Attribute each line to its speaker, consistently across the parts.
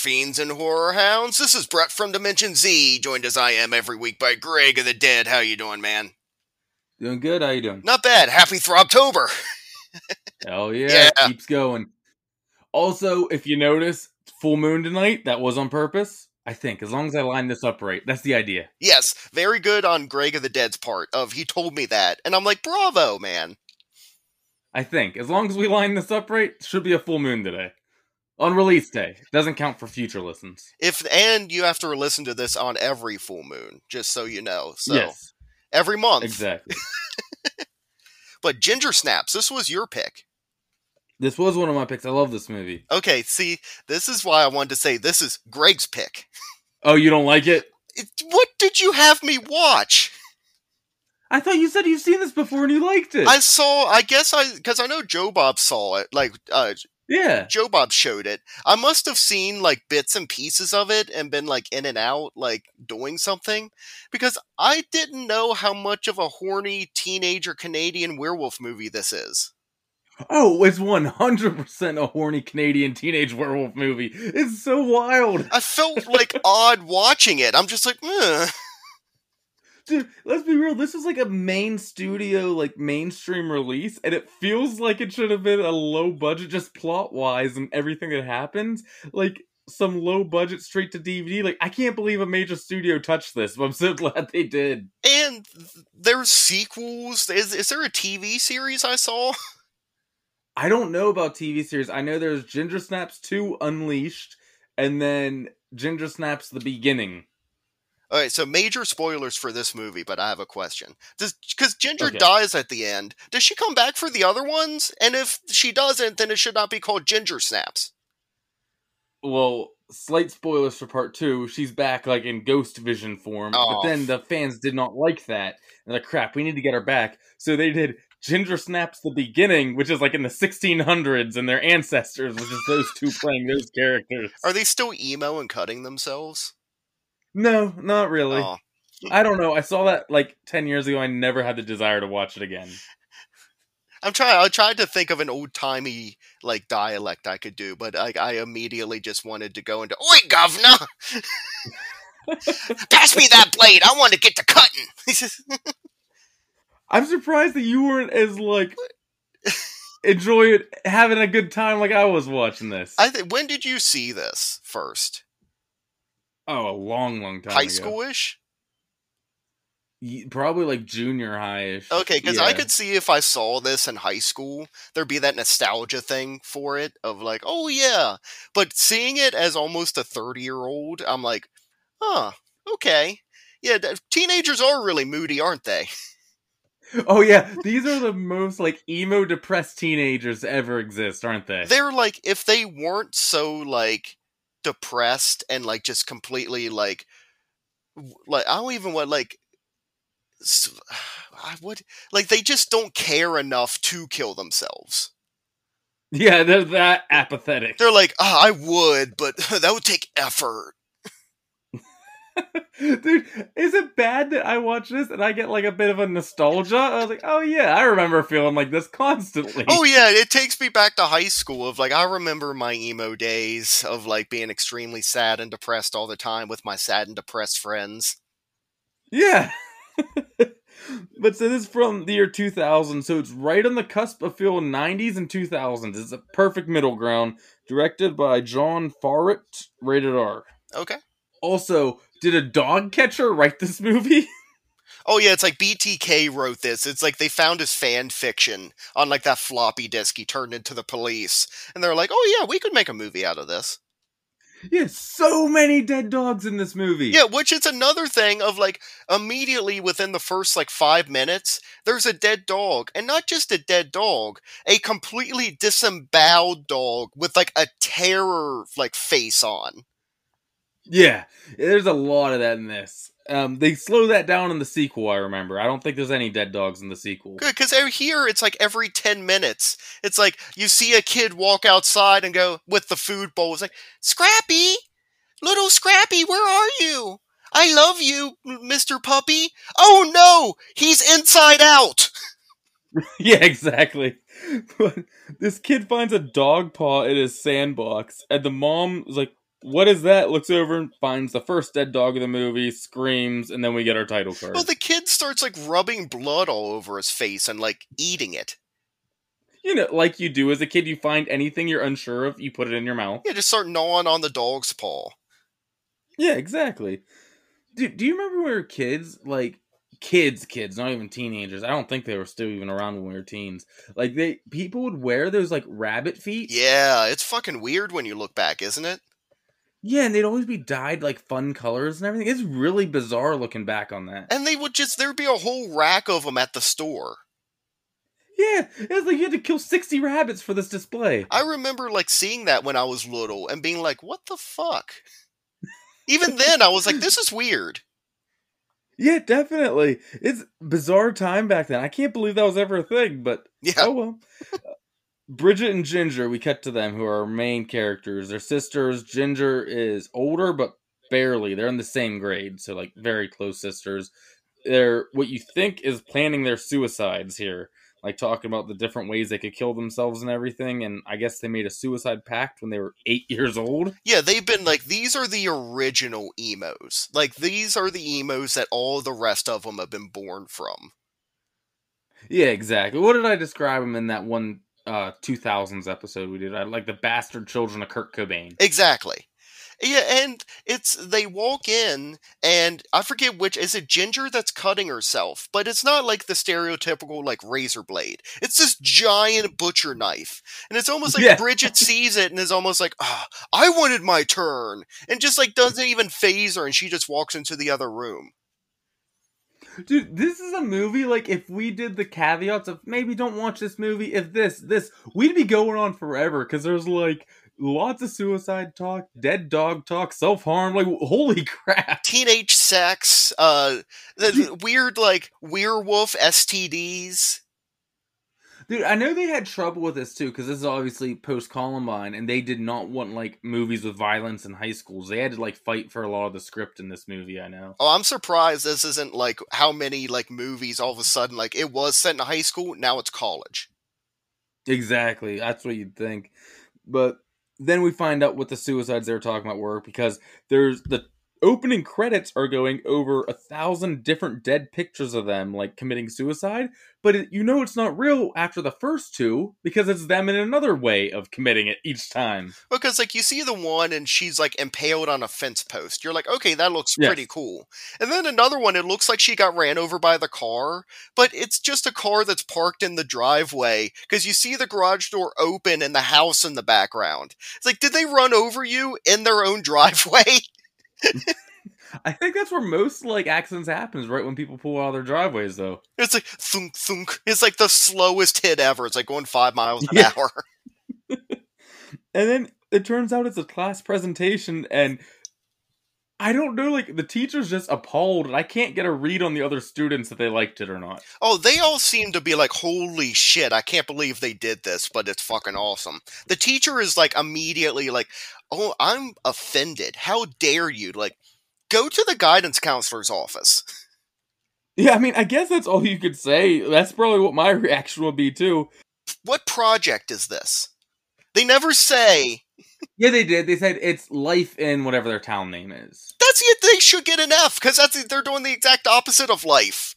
Speaker 1: fiends and horror hounds. This is Brett from Dimension Z, joined as I am every week by Greg of the Dead. How you doing, man?
Speaker 2: Doing good. How you doing?
Speaker 1: Not bad. Happy Throbtober.
Speaker 2: Hell yeah,
Speaker 1: Yeah.
Speaker 2: keeps going. Also, if you notice, full moon tonight. That was on purpose. I think as long as I line this up right, that's the idea.
Speaker 1: Yes, very good on Greg of the Dead's part. Of he told me that, and I'm like, bravo, man.
Speaker 2: I think as long as we line this up right, should be a full moon today on release day. Doesn't count for future listens.
Speaker 1: If and you have to listen to this on every full moon, just so you know. So
Speaker 2: yes,
Speaker 1: every month.
Speaker 2: exactly.
Speaker 1: But Ginger Snaps, this was your pick.
Speaker 2: This was one of my picks. I love this movie.
Speaker 1: Okay, see, this is why I wanted to say this is Greg's pick.
Speaker 2: Oh, you don't like it?
Speaker 1: It, what did you have me watch?
Speaker 2: I thought you said you've seen this before and you liked it.
Speaker 1: I saw. I guess I because I know Joe Bob saw it. Like uh,
Speaker 2: yeah.
Speaker 1: Joe Bob showed it. I must have seen like bits and pieces of it and been like in and out, like doing something, because I didn't know how much of a horny teenager Canadian werewolf movie this is.
Speaker 2: Oh, it's one hundred percent a horny Canadian teenage werewolf movie. It's so wild.
Speaker 1: I felt like odd watching it. I'm just like, eh.
Speaker 2: Dude, let's be real. This is like a main studio, like mainstream release, and it feels like it should have been a low budget, just plot wise and everything that happens. Like some low budget straight to DVD. Like I can't believe a major studio touched this, but I'm so glad they did.
Speaker 1: and there's sequels. Is is there a TV series I saw?
Speaker 2: I don't know about TV series. I know there's Ginger Snaps 2 Unleashed, and then Ginger Snaps the Beginning.
Speaker 1: All right, so major spoilers for this movie, but I have a question. Does because Ginger
Speaker 2: Okay.
Speaker 1: dies at the end? Does she come back for the other ones? And if she doesn't, then it should not be called Ginger Snaps.
Speaker 2: well, slight spoilers for part two. She's back like in ghost vision form,
Speaker 1: Oh.
Speaker 2: but then oh. the fans did not like that. And like, crap, we need to get her back. So they did Ginger Snaps the beginning, which is like in the 1600s, and their ancestors, which is those two playing those characters.
Speaker 1: Are they still emo and cutting themselves?
Speaker 2: No, not really.
Speaker 1: Oh,
Speaker 2: I don't know. I saw that like 10 years ago. I never had the desire to watch it again.
Speaker 1: I'm trying. I tried to think of an old timey like dialect I could do, but I, I immediately just wanted to go into "Oi, governor, pass me that blade. I want to get to cutting."
Speaker 2: I'm surprised that you weren't as like enjoying having a good time like I was watching this.
Speaker 1: I th- when did you see this first?
Speaker 2: oh, a long, long time
Speaker 1: High
Speaker 2: ago.
Speaker 1: schoolish.
Speaker 2: Probably like junior high-ish.
Speaker 1: Okay, because I could see if I saw this in high school, there'd be that nostalgia thing for it of like, oh yeah. But seeing it as almost a 30 year old, I'm like, huh, okay. Yeah, teenagers are really moody, aren't they?
Speaker 2: Oh yeah, these are the most like emo depressed teenagers to ever exist, aren't they?
Speaker 1: They're like, if they weren't so like depressed and like just completely like, like I don't even want like. I would like they just don't care enough to kill themselves.
Speaker 2: yeah, they're that apathetic.
Speaker 1: They're like, oh, I would, but that would take effort.
Speaker 2: Dude, is it bad that I watch this and I get like a bit of a nostalgia? I was like, oh yeah, I remember feeling like this constantly.
Speaker 1: Oh yeah, it takes me back to high school of like I remember my emo days of like being extremely sad and depressed all the time with my sad and depressed friends.
Speaker 2: Yeah. but so this is from the year 2000, so it's right on the cusp of feeling 90s and 2000s. It's a perfect middle ground. Directed by John Fawcett, rated R.
Speaker 1: Okay.
Speaker 2: Also, did a dog catcher write this movie?
Speaker 1: Oh yeah, it's like BTK wrote this. It's like they found his fan fiction on like that floppy disk he turned into the police, and they're like, "Oh yeah, we could make a movie out of this."
Speaker 2: yeah, so many dead dogs in this movie.
Speaker 1: Yeah, which is another thing of like immediately within the first like five minutes, there's a dead dog, and not just a dead dog, a completely disemboweled dog with like a terror like face on.
Speaker 2: Yeah, there's a lot of that in this. Um, they slow that down in the sequel. I remember. I don't think there's any dead dogs in the sequel.
Speaker 1: Good, because here it's like every 10 minutes. It's like you see a kid walk outside and go with the food bowl. It's like, Scrappy, little Scrappy, where are you? I love you, Mr. Puppy. Oh no, he's inside out.
Speaker 2: yeah, exactly. But this kid finds a dog paw in his sandbox, and the mom is like, what is that? Looks over and finds the first dead dog of the movie, screams, and then we get our title card.
Speaker 1: Well, the kid starts like rubbing blood all over his face and like eating it.
Speaker 2: You know, like you do as a kid, you find anything you're unsure of, you put it in your mouth.
Speaker 1: Yeah, just start gnawing on the dog's paw.
Speaker 2: Yeah, exactly. Dude, do you remember when we were kids? Like kids, kids, not even teenagers. I don't think they were still even around when we were teens. Like they people would wear those like rabbit feet.
Speaker 1: Yeah, it's fucking weird when you look back, isn't it?
Speaker 2: Yeah, and they'd always be dyed like fun colors and everything. It's really bizarre looking back on that.
Speaker 1: And they would just there'd be a whole rack of them at the store.
Speaker 2: Yeah, it's like you had to kill 60 rabbits for this display.
Speaker 1: I remember like seeing that when I was little and being like, "What the fuck?" Even then I was like, "This is weird."
Speaker 2: Yeah, definitely. It's bizarre time back then. I can't believe that was ever a thing, but
Speaker 1: yeah.
Speaker 2: oh well. Bridget and Ginger, we cut to them, who are our main characters. They're sisters. Ginger is older, but barely. They're in the same grade, so like very close sisters. They're what you think is planning their suicides here, like talking about the different ways they could kill themselves and everything. And I guess they made a suicide pact when they were eight years old.
Speaker 1: Yeah, they've been like these are the original emos. Like these are the emos that all the rest of them have been born from.
Speaker 2: Yeah, exactly. What did I describe them in that one uh 2000s episode we did. I like the bastard children of Kurt Cobain.
Speaker 1: Exactly. Yeah, and it's they walk in and I forget which is it Ginger that's cutting herself, but it's not like the stereotypical like razor blade. It's this giant butcher knife. And it's almost like
Speaker 2: Yeah.
Speaker 1: Bridget sees it and is almost like, "Ah, I wanted my turn." And just like doesn't even phase her and she just walks into the other room.
Speaker 2: Dude, this is a movie like if we did the caveats of maybe don't watch this movie if this this we'd be going on forever cuz there's like lots of suicide talk, dead dog talk, self-harm, like holy crap.
Speaker 1: Teenage sex, uh the, the weird like werewolf STDs.
Speaker 2: Dude, I know they had trouble with this too because this is obviously post Columbine, and they did not want like movies with violence in high schools. They had to like fight for a lot of the script in this movie. I know.
Speaker 1: Oh, I'm surprised this isn't like how many like movies all of a sudden like it was set in high school, now it's college.
Speaker 2: Exactly, that's what you'd think. But then we find out what the suicides they were talking about were because there's the opening credits are going over a thousand different dead pictures of them like committing suicide but it, you know it's not real after the first two because it's them in another way of committing it each time
Speaker 1: Because like you see the one and she's like impaled on a fence post. You're like, okay, that looks
Speaker 2: Yes.
Speaker 1: pretty cool. And then another one, it looks like she got ran over by the car, but it's just a car that's parked in the driveway because you see the garage door open and the house in the background. It's like, did they run over you in their own driveway?
Speaker 2: I think that's where most like accidents happens, right when people pull out of their driveways, though.
Speaker 1: It's like thunk thunk. It's like the slowest hit ever. It's like going five miles an
Speaker 2: Yeah.
Speaker 1: hour.
Speaker 2: And then it turns out it's a class presentation, and I don't know, like the teacher's just appalled, and I can't get a read on the other students if they liked it or not.
Speaker 1: Oh, they all seem to be like, holy shit, I can't believe they did this, but it's fucking awesome. The teacher is like immediately like, oh, I'm offended. How dare you? Like, go to the guidance counselor's office.
Speaker 2: Yeah, I mean, I guess that's all you could say. That's probably what my reaction would be too.
Speaker 1: What project is this? They never say.
Speaker 2: Yeah, they did. They said it's life in whatever their town name is.
Speaker 1: That's it. They should get an F because that's they're doing the exact opposite of life.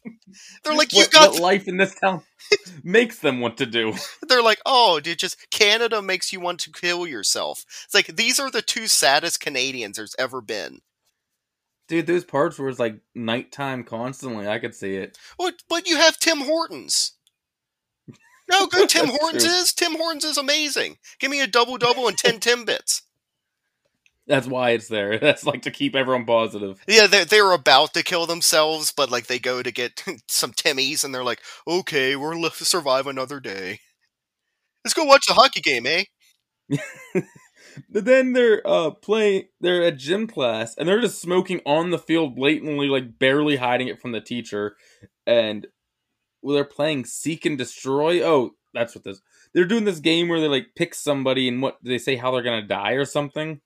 Speaker 1: They're like, you
Speaker 2: what,
Speaker 1: got.
Speaker 2: what life in this town makes them want to do.
Speaker 1: They're like, oh, dude, just Canada makes you want to kill yourself. It's like these are the two saddest Canadians there's ever been.
Speaker 2: Dude, those parts where it's like nighttime constantly, I could see it.
Speaker 1: What? But you have Tim Hortons. No, good Tim Hortons
Speaker 2: true.
Speaker 1: is. Tim Hortons is amazing. Give me a double double and ten Timbits.
Speaker 2: That's why it's there. That's like to keep everyone positive.
Speaker 1: Yeah, they they were about to kill themselves, but like they go to get some Timmies, and they're like, "Okay, we're li- survive another day. Let's go watch the hockey game, eh?"
Speaker 2: But then they're uh playing they're at gym class and they're just smoking on the field blatantly, like barely hiding it from the teacher. And well, they're playing seek and destroy. Oh, that's what this they're doing this game where they like pick somebody and what they say how they're gonna die or something.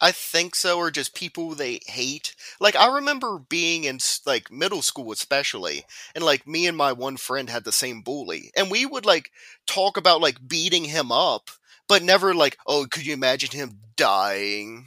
Speaker 1: I think so, or just people they hate. Like I remember being in like middle school, especially, and like me and my one friend had the same bully, and we would like talk about like beating him up, but never like, oh, could you imagine him dying?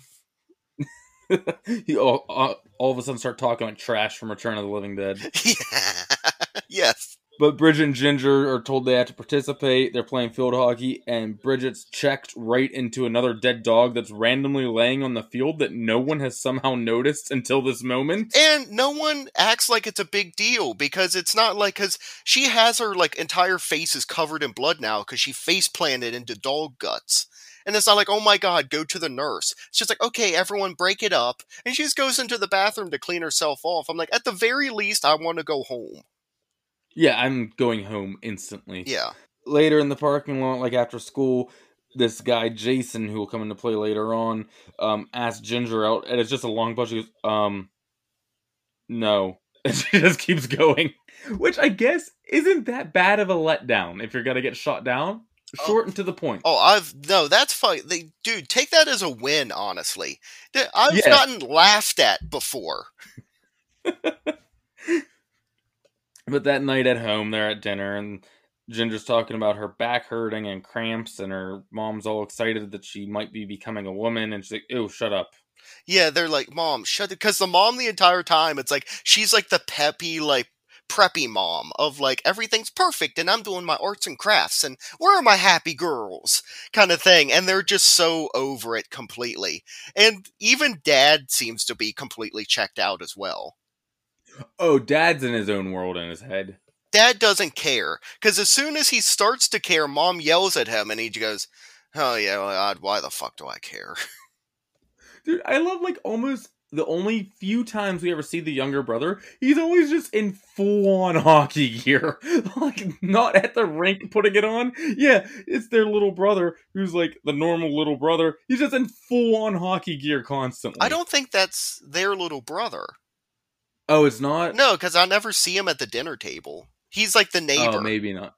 Speaker 2: you all, all, all of a sudden start talking like trash from Return of the Living Dead.
Speaker 1: yeah, yes.
Speaker 2: But Bridget and Ginger are told they have to participate. They're playing field hockey, and Bridget's checked right into another dead dog that's randomly laying on the field that no one has somehow noticed until this moment.
Speaker 1: And no one acts like it's a big deal because it's not like because she has her like entire face is covered in blood now because she face planted into dog guts. And it's not like, oh my god, go to the nurse. It's just like, okay, everyone break it up. And she just goes into the bathroom to clean herself off. I'm like, at the very least, I want to go home.
Speaker 2: Yeah, I'm going home instantly.
Speaker 1: Yeah.
Speaker 2: Later in the parking lot, like after school, this guy Jason, who will come into play later on, um, asks Ginger out, and it's just a long pause. She goes, um, no. And she just keeps going. Which I guess isn't that bad of a letdown if you're gonna get shot down. Short and to the point.
Speaker 1: Oh, I've no, that's fine. They, dude, take that as a win. Honestly, I've
Speaker 2: Yeah.
Speaker 1: gotten laughed at before.
Speaker 2: But that night at home, they're at dinner, and Ginger's talking about her back hurting and cramps, and her mom's all excited that she might be becoming a woman, and she's like, "Ew, shut up."
Speaker 1: Yeah, they're like, "Mom, shut it," because the mom the entire time, it's like she's like the peppy, like preppy mom of like everything's perfect and I'm doing my arts and crafts and where are my happy girls kind of thing, and they're just so over it completely. And even Dad seems to be completely checked out as well.
Speaker 2: Oh, Dad's in his own world in his head.
Speaker 1: Dad doesn't care because as soon as he starts to care, Mom yells at him and he goes, "Oh yeah, well, why the fuck do I care?"
Speaker 2: Dude, I love like almost the only few times we ever see the younger brother, he's always just in full on hockey gear. like not at the rink putting it on. Yeah, it's their little brother who's like the normal little brother. He's just in full on hockey gear constantly.
Speaker 1: I don't think that's their little brother.
Speaker 2: Oh, it's not?
Speaker 1: No, because I never see him at the dinner table. He's like the neighbor.
Speaker 2: Oh, maybe not.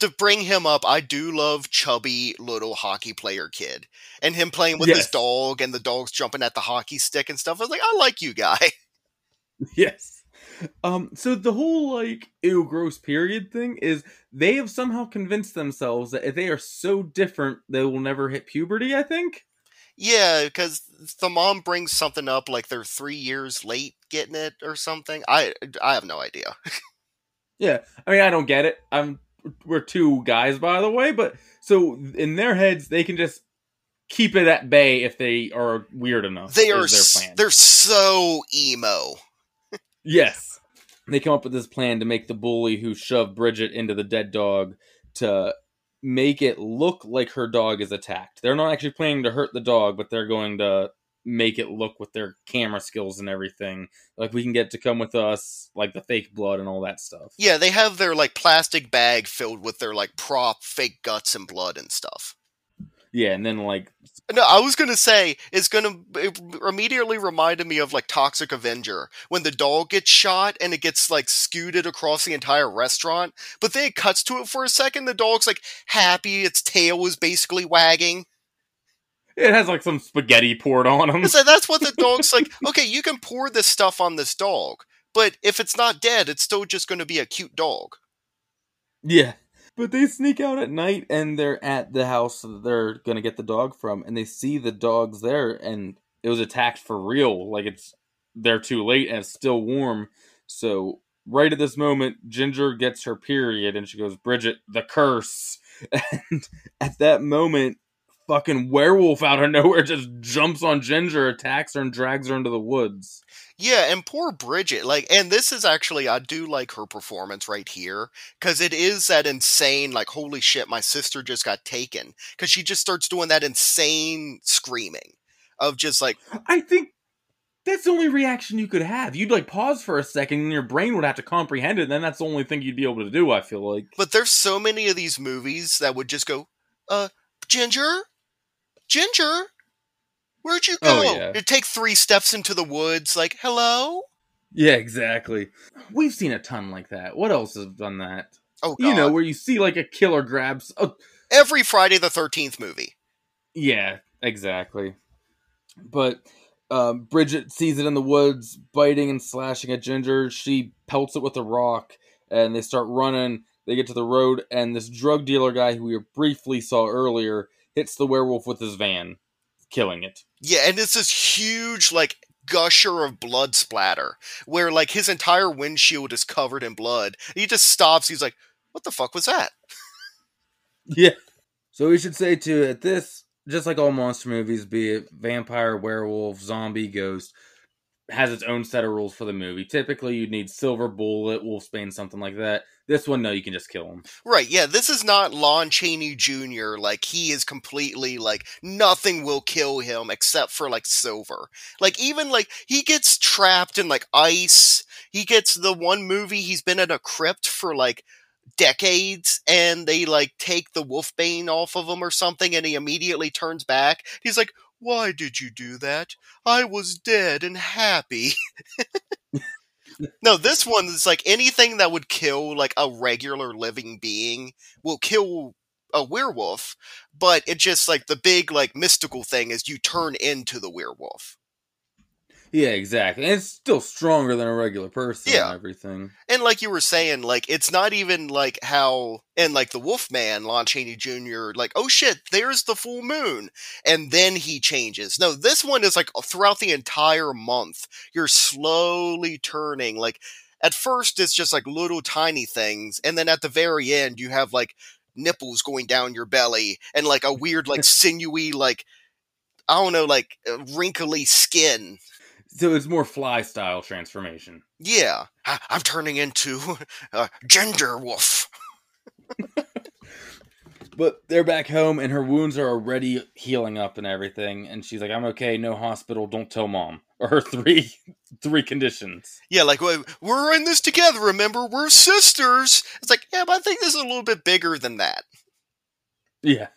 Speaker 1: To bring him up, I do love chubby little hockey player kid and him playing with his dog and the dog's jumping at the hockey stick and stuff. I was like, I like you, guy.
Speaker 2: Yes. Um, so the whole like ew gross period thing is they have somehow convinced themselves that if they are so different, they will never hit puberty, I think.
Speaker 1: Yeah, because the mom brings something up like they're three years late getting it or something. I I have no idea.
Speaker 2: Yeah. I mean I don't get it. I'm we're two guys by the way, but so in their heads they can just keep it at bay if they are weird enough.
Speaker 1: They are
Speaker 2: their plan.
Speaker 1: they're so emo.
Speaker 2: Yes. They come up with this plan to make the bully who shoved Bridget into the dead dog to make it look like her dog is attacked. They're not actually planning to hurt the dog, but they're going to make it look with their camera skills and everything. Like we can get to come with us, like the fake blood and all that stuff.
Speaker 1: Yeah, they have their like plastic bag filled with their like prop fake guts and blood and stuff.
Speaker 2: Yeah, and then like
Speaker 1: No, I was gonna say it's gonna it immediately reminded me of like Toxic Avenger when the dog gets shot and it gets like scooted across the entire restaurant, but then it cuts to it for a second. The dog's like happy, its tail is basically wagging.
Speaker 2: it has like some spaghetti poured on him.
Speaker 1: So that's what the dog's like. Okay, you can pour this stuff on this dog, but if it's not dead, it's still just gonna be a cute dog.
Speaker 2: Yeah. But they sneak out at night and they're at the house that they're gonna get the dog from, and they see the dogs there, and it was attacked for real. Like it's they're too late and it's still warm. So right at this moment, Ginger gets her period, and she goes, "Bridget, the curse." And at that moment, fucking werewolf out of nowhere just jumps on Ginger, attacks her, and drags her into the woods.
Speaker 1: Yeah, and poor Bridget, like, and this is actually, I do like her performance right here, because it is that insane, like, holy shit, my sister just got taken. Because she just starts doing that insane screaming of just like,
Speaker 2: I think that's the only reaction you could have. You'd like pause for a second and your brain would have to comprehend it, and then that's the only thing you'd be able to do, I feel like.
Speaker 1: but there's so many of these movies that would just go, uh, Ginger? Ginger, where'd you go?
Speaker 2: Oh, yeah.
Speaker 1: You take three steps into the woods, like, hello?
Speaker 2: Yeah, exactly. We've seen a ton like that. What else has done that?
Speaker 1: Oh, God.
Speaker 2: You know, where you see like a killer grabs. Oh,
Speaker 1: Every Friday the 13th movie.
Speaker 2: yeah, exactly. But um, Bridget sees it in the woods, biting and slashing at Ginger. She pelts it with a rock, and they start running. They get to the road, and this drug dealer guy who we briefly saw earlier hits the werewolf with his van, killing it.
Speaker 1: Yeah, and it's this huge, like, gusher of blood splatter where, like, his entire windshield is covered in blood. He just stops. He's like, what the fuck was that?
Speaker 2: Yeah. So we should say too at this, just like all monster movies, be it vampire, werewolf, zombie, ghost, has its own set of rules for the movie. Typically, you'd need silver bullet, wolfsbane, something like that. This one, no, you can just kill him.
Speaker 1: Right, yeah, this is not Lon Chaney Jr. Like, he is completely, like, nothing will kill him except for, like, silver. Like, even, like, he gets trapped in, like, ice. He gets the one movie he's been in a crypt for, like, decades, and they, like, take the wolfbane off of him or something, and he immediately turns back. He's like, why did you do that? I was dead and happy. no, this one is like anything that would kill like a regular living being will kill a werewolf, but it just like the big like mystical thing is you turn into the werewolf.
Speaker 2: Yeah, exactly. And it's still stronger than a regular person
Speaker 1: Yeah.
Speaker 2: and everything.
Speaker 1: And like you were saying, like it's not even like how and like the Wolfman, Lon Chaney Jr., like, oh shit, there's the full moon. And then he changes. No, this one is like throughout the entire month, you're slowly turning. Like at first it's just like little tiny things, and then at the very end you have like nipples going down your belly and like a weird, like sinewy, like I don't know, like uh, wrinkly skin.
Speaker 2: So it's more fly style transformation.
Speaker 1: Yeah, I- I'm turning into a uh, gender wolf.
Speaker 2: But they're back home and her wounds are already healing up and everything. And she's like, I'm okay, no hospital, don't tell mom. Or her three three conditions.
Speaker 1: Yeah, like we're in this together. Remember, we're sisters. It's like, yeah, but I think this is a little bit bigger than that.
Speaker 2: Yeah.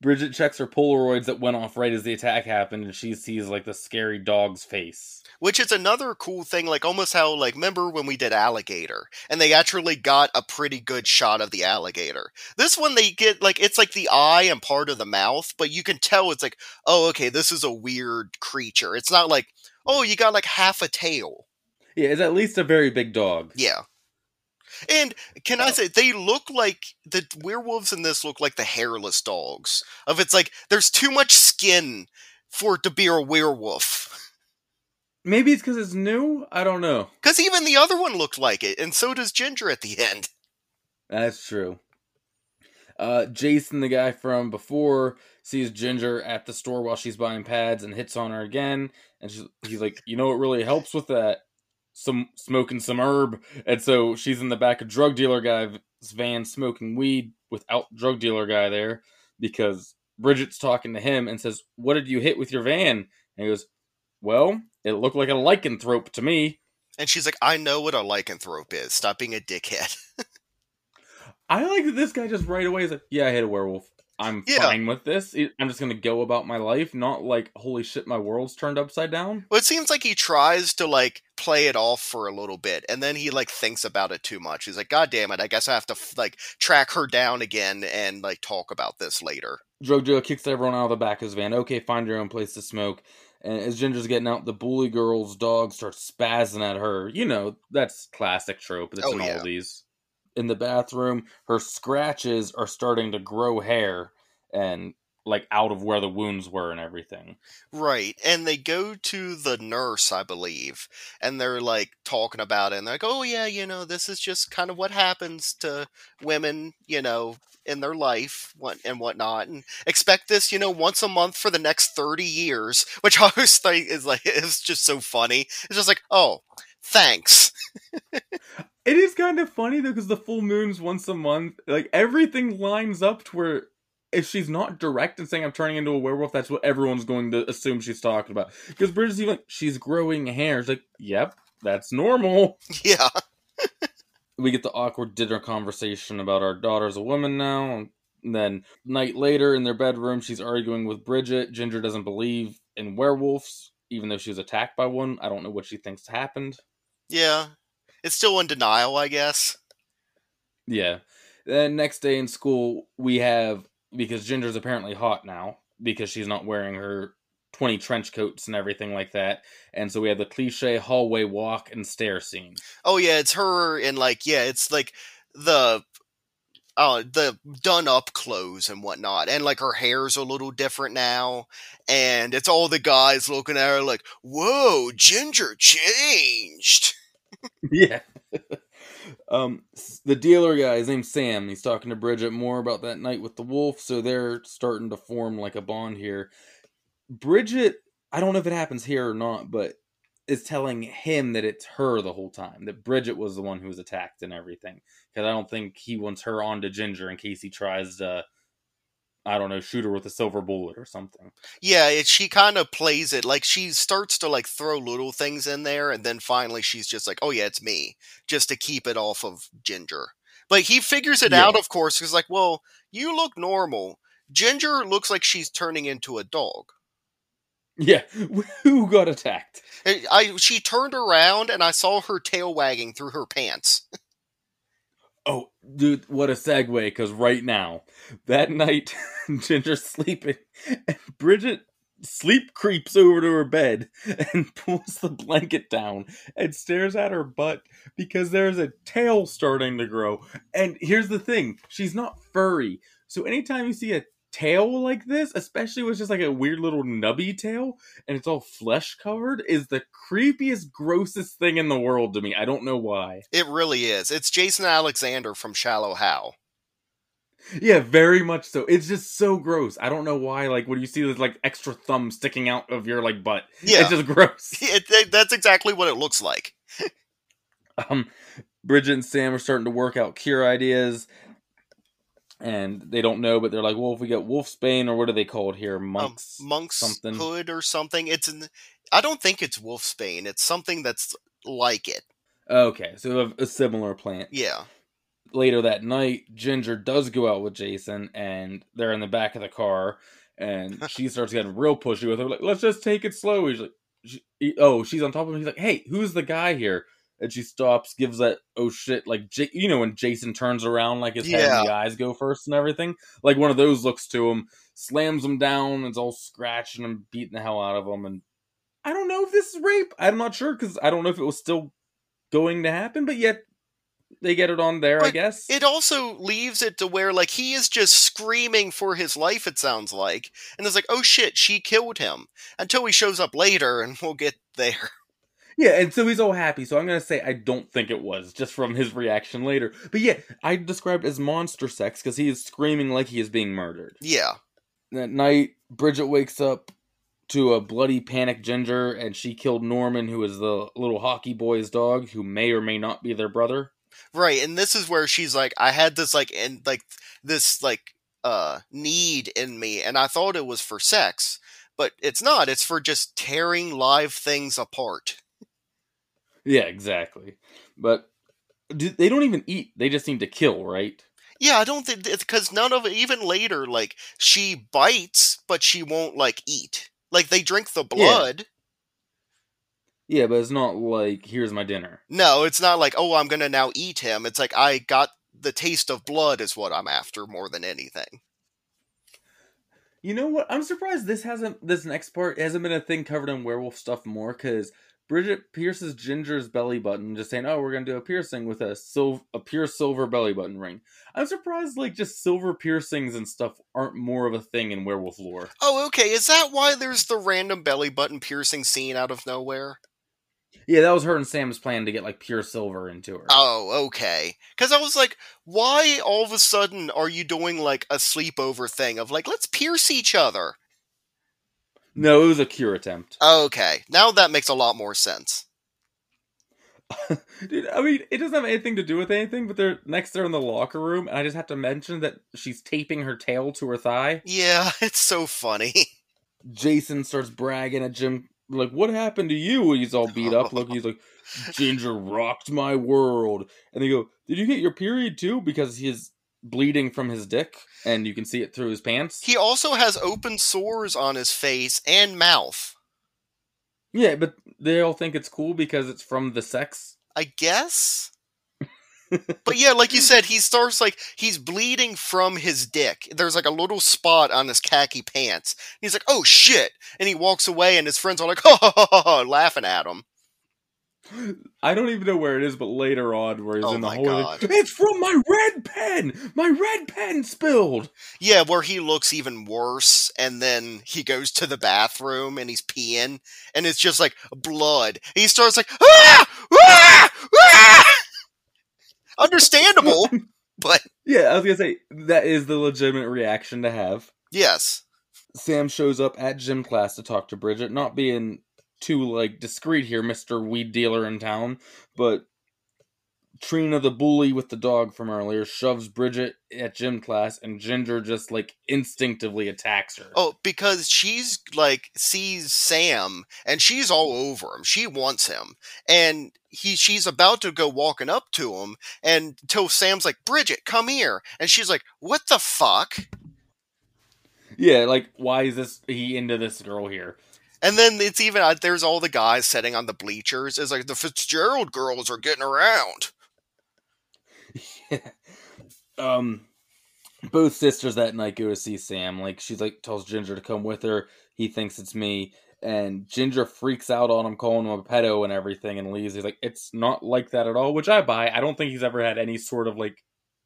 Speaker 2: Bridget checks her Polaroids that went off right as the attack happened, and she sees like the scary dog's face.
Speaker 1: Which is another cool thing, like almost how, like, remember when we did Alligator, and they actually got a pretty good shot of the alligator. This one, they get like it's like the eye and part of the mouth, but you can tell it's like, oh, okay, this is a weird creature. It's not like, oh, you got like half a tail.
Speaker 2: Yeah, it's at least a very big dog.
Speaker 1: Yeah. And can I say they look like the werewolves in this look like the hairless dogs. Of it's like there's too much skin for it to be a werewolf.
Speaker 2: Maybe it's because it's new. I don't know.
Speaker 1: Because even the other one looked like it, and so does Ginger at the end.
Speaker 2: That's true. Uh, Jason, the guy from before, sees Ginger at the store while she's buying pads and hits on her again. And she's, he's like, you know what really helps with that? Some smoking some herb. And so she's in the back of drug dealer guy's van smoking weed without drug dealer guy there because Bridget's talking to him and says, "What did you hit with your van?" And he goes, "Well, it looked like a lycanthrope to me."
Speaker 1: And she's like, I know what a lycanthrope is. Stop being a dickhead.
Speaker 2: I like that this guy just right away is like, yeah, I hit a werewolf. I'm
Speaker 1: Yeah.
Speaker 2: fine with this. I'm just gonna go about my life, not like, holy shit, my world's turned upside down.
Speaker 1: Well, it seems like he tries to like play it off for a little bit, and then he like thinks about it too much. He's like, God damn it! I guess I have to f- like track her down again and like talk about this later.
Speaker 2: Dealer kicks everyone out of the back of his van. Okay, find your own place to smoke. And as Ginger's getting out, the bully girl's dog starts spazzing at her. You know, that's classic trope. That's
Speaker 1: Oh,
Speaker 2: in
Speaker 1: yeah.
Speaker 2: all these. In the bathroom, her scratches are starting to grow hair and like out of where the wounds were and everything.
Speaker 1: Right. And they go to the nurse, I believe, and they're like talking about it. And they're like, oh, yeah, you know, this is just kind of what happens to women, you know, in their life what, and whatnot. And expect this, you know, once a month for the next 30 years, which I always think is like, it's just so funny. It's just like, oh, thanks.
Speaker 2: It is kind of funny though, because the full moon's once a month. Like everything lines up to where if she's not direct and saying I'm turning into a werewolf, that's what everyone's going to assume she's talking about. Because Bridget's even like, she's growing hair. It's like, yep, that's normal.
Speaker 1: Yeah.
Speaker 2: We get the awkward dinner conversation about our daughter's a woman now. And then night later in their bedroom, she's arguing with Bridget. Ginger doesn't believe in werewolves, even though she was attacked by one. I don't know what she thinks happened.
Speaker 1: Yeah. It's still in denial, I guess.
Speaker 2: Yeah. Then next day in school, we have because Ginger's apparently hot now because she's not wearing her 20 trench coats and everything like that. And so we have the cliche hallway walk and stair scene.
Speaker 1: Oh yeah, it's her and like yeah, it's like the uh the done up clothes and whatnot. And like her hair's a little different now. And it's all the guys looking at her like, Whoa, Ginger changed.
Speaker 2: yeah. um the dealer guy, his name's Sam. He's talking to Bridget more about that night with the wolf, so they're starting to form like a bond here. Bridget, I don't know if it happens here or not, but is telling him that it's her the whole time. That Bridget was the one who was attacked and everything. Because I don't think he wants her on to Ginger in case he tries to, I don't know, shoot her with a silver bullet or something.
Speaker 1: Yeah, it, she kind of plays it like she starts to like throw little things in there, and then finally she's just like, "Oh yeah, it's me," just to keep it off of Ginger. But he figures it
Speaker 2: Yeah.
Speaker 1: out, of course. He's like, "Well, you look normal. Ginger looks like she's turning into a dog."
Speaker 2: Yeah, who got attacked?
Speaker 1: I, I she turned around and I saw her tail wagging through her pants.
Speaker 2: Oh, dude, what a segue! Because right now, that night, Ginger's sleeping, and Bridget sleep creeps over to her bed and pulls the blanket down and stares at her butt because there's a tail starting to grow. And here's the thing: she's not furry, so anytime you see a tail like this, especially with just like a weird little nubby tail and it's all flesh covered, is the creepiest, grossest thing in the world to me. I don't know why.
Speaker 1: It really is. It's Jason Alexander from Shallow Hal.
Speaker 2: Yeah, very much so. It's just so gross. I don't know why. Like when you see this like extra thumb sticking out of your like butt,
Speaker 1: Yeah.
Speaker 2: it's just gross.
Speaker 1: It, it- that's exactly what it looks like.
Speaker 2: Um, Bridget and Sam are starting to work out cure ideas, and they don't know, but they're like, "Well, if we get Wolfsbane or what are they called here? Monks."
Speaker 1: um, monk's
Speaker 2: something.
Speaker 1: hood or something. It's an. I don't think it's Wolfsbane. It's something that's like it.
Speaker 2: okay, so a, a similar plant.
Speaker 1: Yeah.
Speaker 2: Later that night, Ginger does go out with Jason, and they're in the back of the car, and she starts getting real pushy with her, like, "Let's just take it slow." He's like, she, he- "Oh, she's on top of him." He's like, "Hey, who's the guy here?" And she stops, gives that oh shit, like J- you know when Jason turns around, like his head and the eyes go first and everything, like one of those looks to him, slams him down, it's all scratching and beating the hell out of him, and I don't know if this is rape. I'm not sure because I don't know if it was still going to happen, but yet they get it on there, I guess.
Speaker 1: It also leaves it to where like he is just screaming for his life. It sounds like, and it's like, oh shit, she killed him. Until he shows up later, and we'll get there.
Speaker 2: Yeah, and so he's all happy. So I'm gonna say I don't think it was just from his reaction later. But yeah, I described as monster sex because he is screaming like he is being murdered.
Speaker 1: Yeah.
Speaker 2: That night, Bridget wakes up to a bloody panic Ginger, and she killed Norman, who is the little hockey boy's dog, who may or may not be their brother.
Speaker 1: Right, and this is where she's like, I had this like and like this like uh need in me, and I thought it was for sex, but it's not. It's for just tearing live things apart.
Speaker 2: Yeah, exactly. But do, they don't even eat; they just need to kill, right?
Speaker 1: Yeah, I don't think because none of. Even later, like she bites, but she won't like eat. Like they drink the blood.
Speaker 2: Yeah, but it's not like here's my dinner.
Speaker 1: No, it's not like oh, I'm gonna now eat him. It's like I got the taste of blood is what I'm after more than anything.
Speaker 2: You know what? I'm surprised this hasn't this next part hasn't been a thing covered in werewolf stuff more because Bridget pierces Ginger's belly button, just saying, "Oh, we're gonna do a piercing with a sil- a pure silver belly button ring." I'm surprised, like just silver piercings and stuff aren't more of a thing in werewolf lore.
Speaker 1: Oh, okay. Is that why there's the random belly button piercing scene out of nowhere?
Speaker 2: Yeah, that was her and Sam's plan to get like pure silver into her.
Speaker 1: Oh, okay. Because I was like, why all of a sudden are you doing like a sleepover thing of like, let's pierce each other?
Speaker 2: No, it was a cure attempt.
Speaker 1: Okay, now that makes a lot more sense.
Speaker 2: Dude, I mean, it doesn't have anything to do with anything, but they're next they're in the locker room, and I just have to mention that she's taping her tail to her thigh.
Speaker 1: Yeah, it's so funny.
Speaker 2: Jason starts bragging at gym, like, "What happened to you?" He's all beat up. Look, he's like, "Ginger rocked my world," and they go, "Did you get your period too?" Because his bleeding from his dick, and you can see it through his pants.
Speaker 1: He also has open sores on his face and mouth.
Speaker 2: Yeah, but they all think it's cool because it's from the sex.
Speaker 1: I guess. but yeah, like you said, he starts like he's bleeding from his dick. There's like a little spot on his khaki pants. He's like, "Oh shit!" and he walks away, and his friends are like, "Ha ha ha!" ha laughing at him.
Speaker 2: I don't even know where it is, but later on, where he's
Speaker 1: Oh
Speaker 2: in the
Speaker 1: my
Speaker 2: hole, it's from my red pen. My red pen spilled.
Speaker 1: Yeah, where he looks even worse, and then he goes to the bathroom and he's peeing, and it's just like blood. He starts like, ah, ah, ah! Understandable, but
Speaker 2: Yeah, I was gonna say that is the legitimate reaction to have.
Speaker 1: yes,
Speaker 2: Sam shows up at gym class to talk to Bridget, not being too like discreet here, Mister Weed Dealer in town, but Trina, the bully with the dog from earlier, shoves Bridget at gym class, and Ginger just like instinctively attacks her.
Speaker 1: Oh, because she's like sees Sam and she's all over him. She wants him. And he she's about to go walking up to him and till Sam's like, "Bridget, come here." And she's like, "What the fuck?"
Speaker 2: Yeah, like why is this he into this girl here?
Speaker 1: And then it's even uh, there's all the guys sitting on the bleachers. It's like the Fitzgerald girls are getting around.
Speaker 2: um both sisters that night go to see Sam. Like she's like tells Ginger to come with her. He thinks it's me. And Ginger freaks out on him, calling him a pedo and everything, and leaves. He's like, "It's not like that at all," which I buy. I don't think he's ever had any sort of like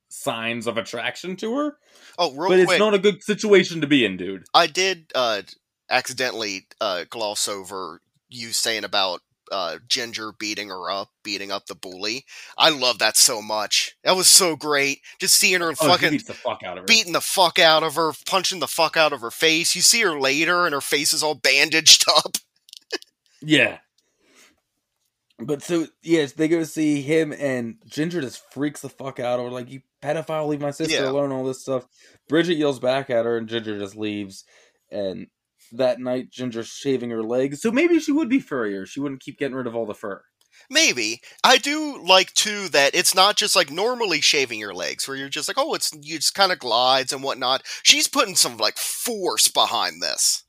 Speaker 2: signs of attraction to her,
Speaker 1: Oh, real
Speaker 2: but it's not a good situation to be in, dude.
Speaker 1: I did uh, accidentally uh, gloss over you saying about uh, Ginger beating her up, beating up the bully. I love that so much. That was so great. Just seeing her
Speaker 2: Oh,
Speaker 1: fucking
Speaker 2: the fuck her.
Speaker 1: beating the fuck out of her, punching the fuck out of her face. You see her later, and her face is all bandaged up.
Speaker 2: Yeah. But so yes, they go see him and Ginger just freaks the fuck out or like you pedophile, leave my sister
Speaker 1: Yeah.
Speaker 2: alone, all this stuff. Bridget yells back at her and Ginger just leaves. And that night Ginger shaving her legs. So maybe she would be furrier. She wouldn't keep getting rid of all the fur.
Speaker 1: Maybe I do like too that it's not just like normally shaving your legs, where you're just like, oh, it's you just kind of glides and whatnot. She's putting some like force behind this.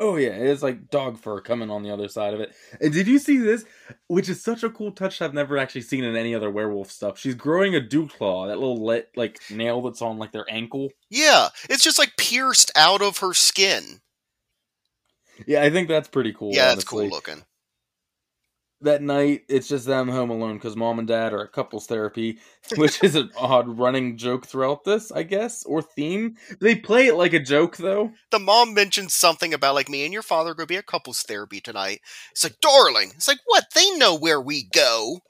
Speaker 2: Oh yeah, it's like dog fur coming on the other side of it. And did you see this? Which is such a cool touch I've never actually seen in any other werewolf stuff. She's growing a dew claw, that little let like nail that's on like their ankle.
Speaker 1: Yeah, it's just like pierced out of her skin.
Speaker 2: Yeah, I think that's pretty cool.
Speaker 1: yeah,
Speaker 2: honestly.
Speaker 1: cool looking.
Speaker 2: that night it's just them home alone because mom and dad are at couples therapy which is an odd running joke throughout this i guess or theme they play it like a joke though
Speaker 1: The mom mentions something about like me and your father are gonna be at couples therapy tonight. It's like, darling. It's like, what? They know where we go.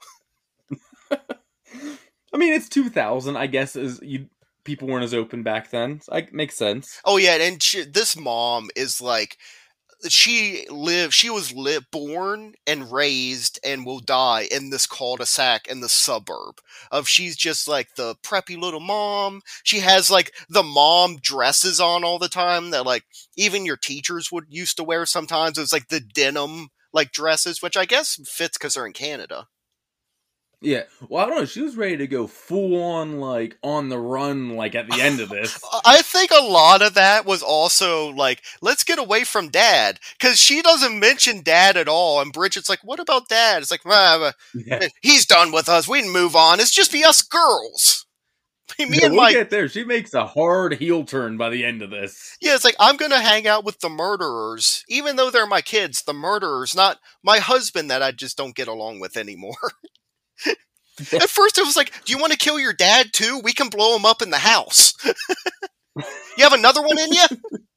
Speaker 2: i mean it's 2000 i guess is you people weren't as open back then so I, makes sense
Speaker 1: Oh yeah, and she, this mom is like, she lived. She was li- born and raised and will die in this cul-de-sac in the suburb. Of she's just like the preppy little mom. She has like the mom dresses on all the time that like even your teachers would used to wear sometimes. It was like the denim like dresses, which I guess fits because they're in Canada.
Speaker 2: Yeah well i don't know she was ready to go full on like on the run like at the end of this
Speaker 1: I think a lot of that was also like, let's get away from dad. Because she doesn't mention dad at all. And Bridget's like, what about dad? It's like, "Ah,
Speaker 2: yeah,
Speaker 1: he's done with us. We can move on. It's just be us girls. Me
Speaker 2: Yeah,
Speaker 1: and
Speaker 2: we'll
Speaker 1: my.
Speaker 2: get there she makes a hard heel turn by the end of this
Speaker 1: Yeah, it's like, I'm going to hang out with the murderers. Even though they're my kids, the murderers, not my husband that I just don't get along with anymore. At first, it was like, do you want to kill your dad too? We can blow him up in the house. you have another one in you?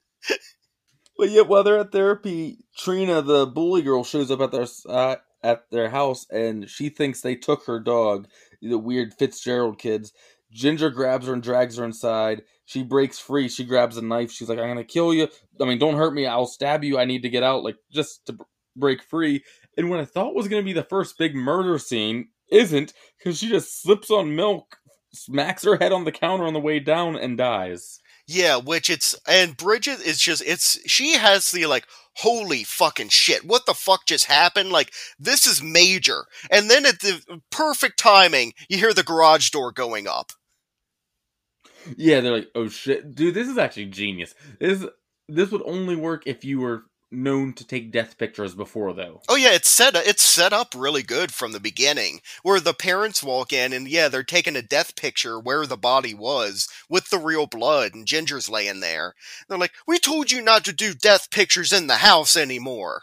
Speaker 2: But yet, while they're at therapy, Trina, the bully girl, shows up at their uh, at their house, and she thinks they took her dog. The weird Fitzgerald kids. Ginger grabs her and drags her inside. She breaks free. She grabs a knife. She's like, "I'm gonna kill you. I mean, don't hurt me. I'll stab you. I need to get out, like just to break free." And what I thought was gonna be the first big murder scene isn't, because she just slips on milk, smacks her head on the counter on the way down, and dies.
Speaker 1: Yeah, which it's and Bridget is just it's she has the like holy fucking shit what the fuck just happened like this is major and then at the perfect timing you hear the garage door going up
Speaker 2: Yeah, they're like, oh shit, dude, this is actually genius. This this would only work if you were known to take death pictures before, though.
Speaker 1: Oh yeah, it's set it's set up really good from the beginning, where the parents walk in and yeah, they're taking a death picture where the body was with the real blood, and Ginger's laying there. They're like, "We told you not to do death pictures in the house anymore."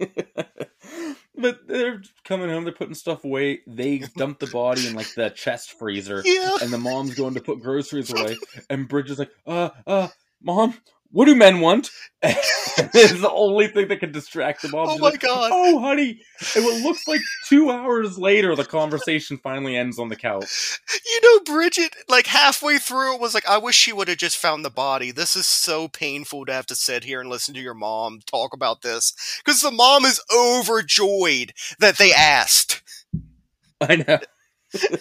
Speaker 2: but they're coming home, they're putting stuff away. They dump the body in like the chest freezer,
Speaker 1: Yeah.
Speaker 2: and the mom's going to put groceries away, and Bridget's like, uh, uh, mom, what do men want? it's the only thing that can distract them mom.
Speaker 1: Oh
Speaker 2: She's
Speaker 1: my
Speaker 2: like,
Speaker 1: god.
Speaker 2: Oh, honey. And what looks like two hours later, the conversation finally ends on the couch.
Speaker 1: You know, Bridget, like halfway through, it was like, I wish she would have just found the body. This is so painful to have to sit here and listen to your mom talk about this. Because the mom is overjoyed that they asked.
Speaker 2: I know.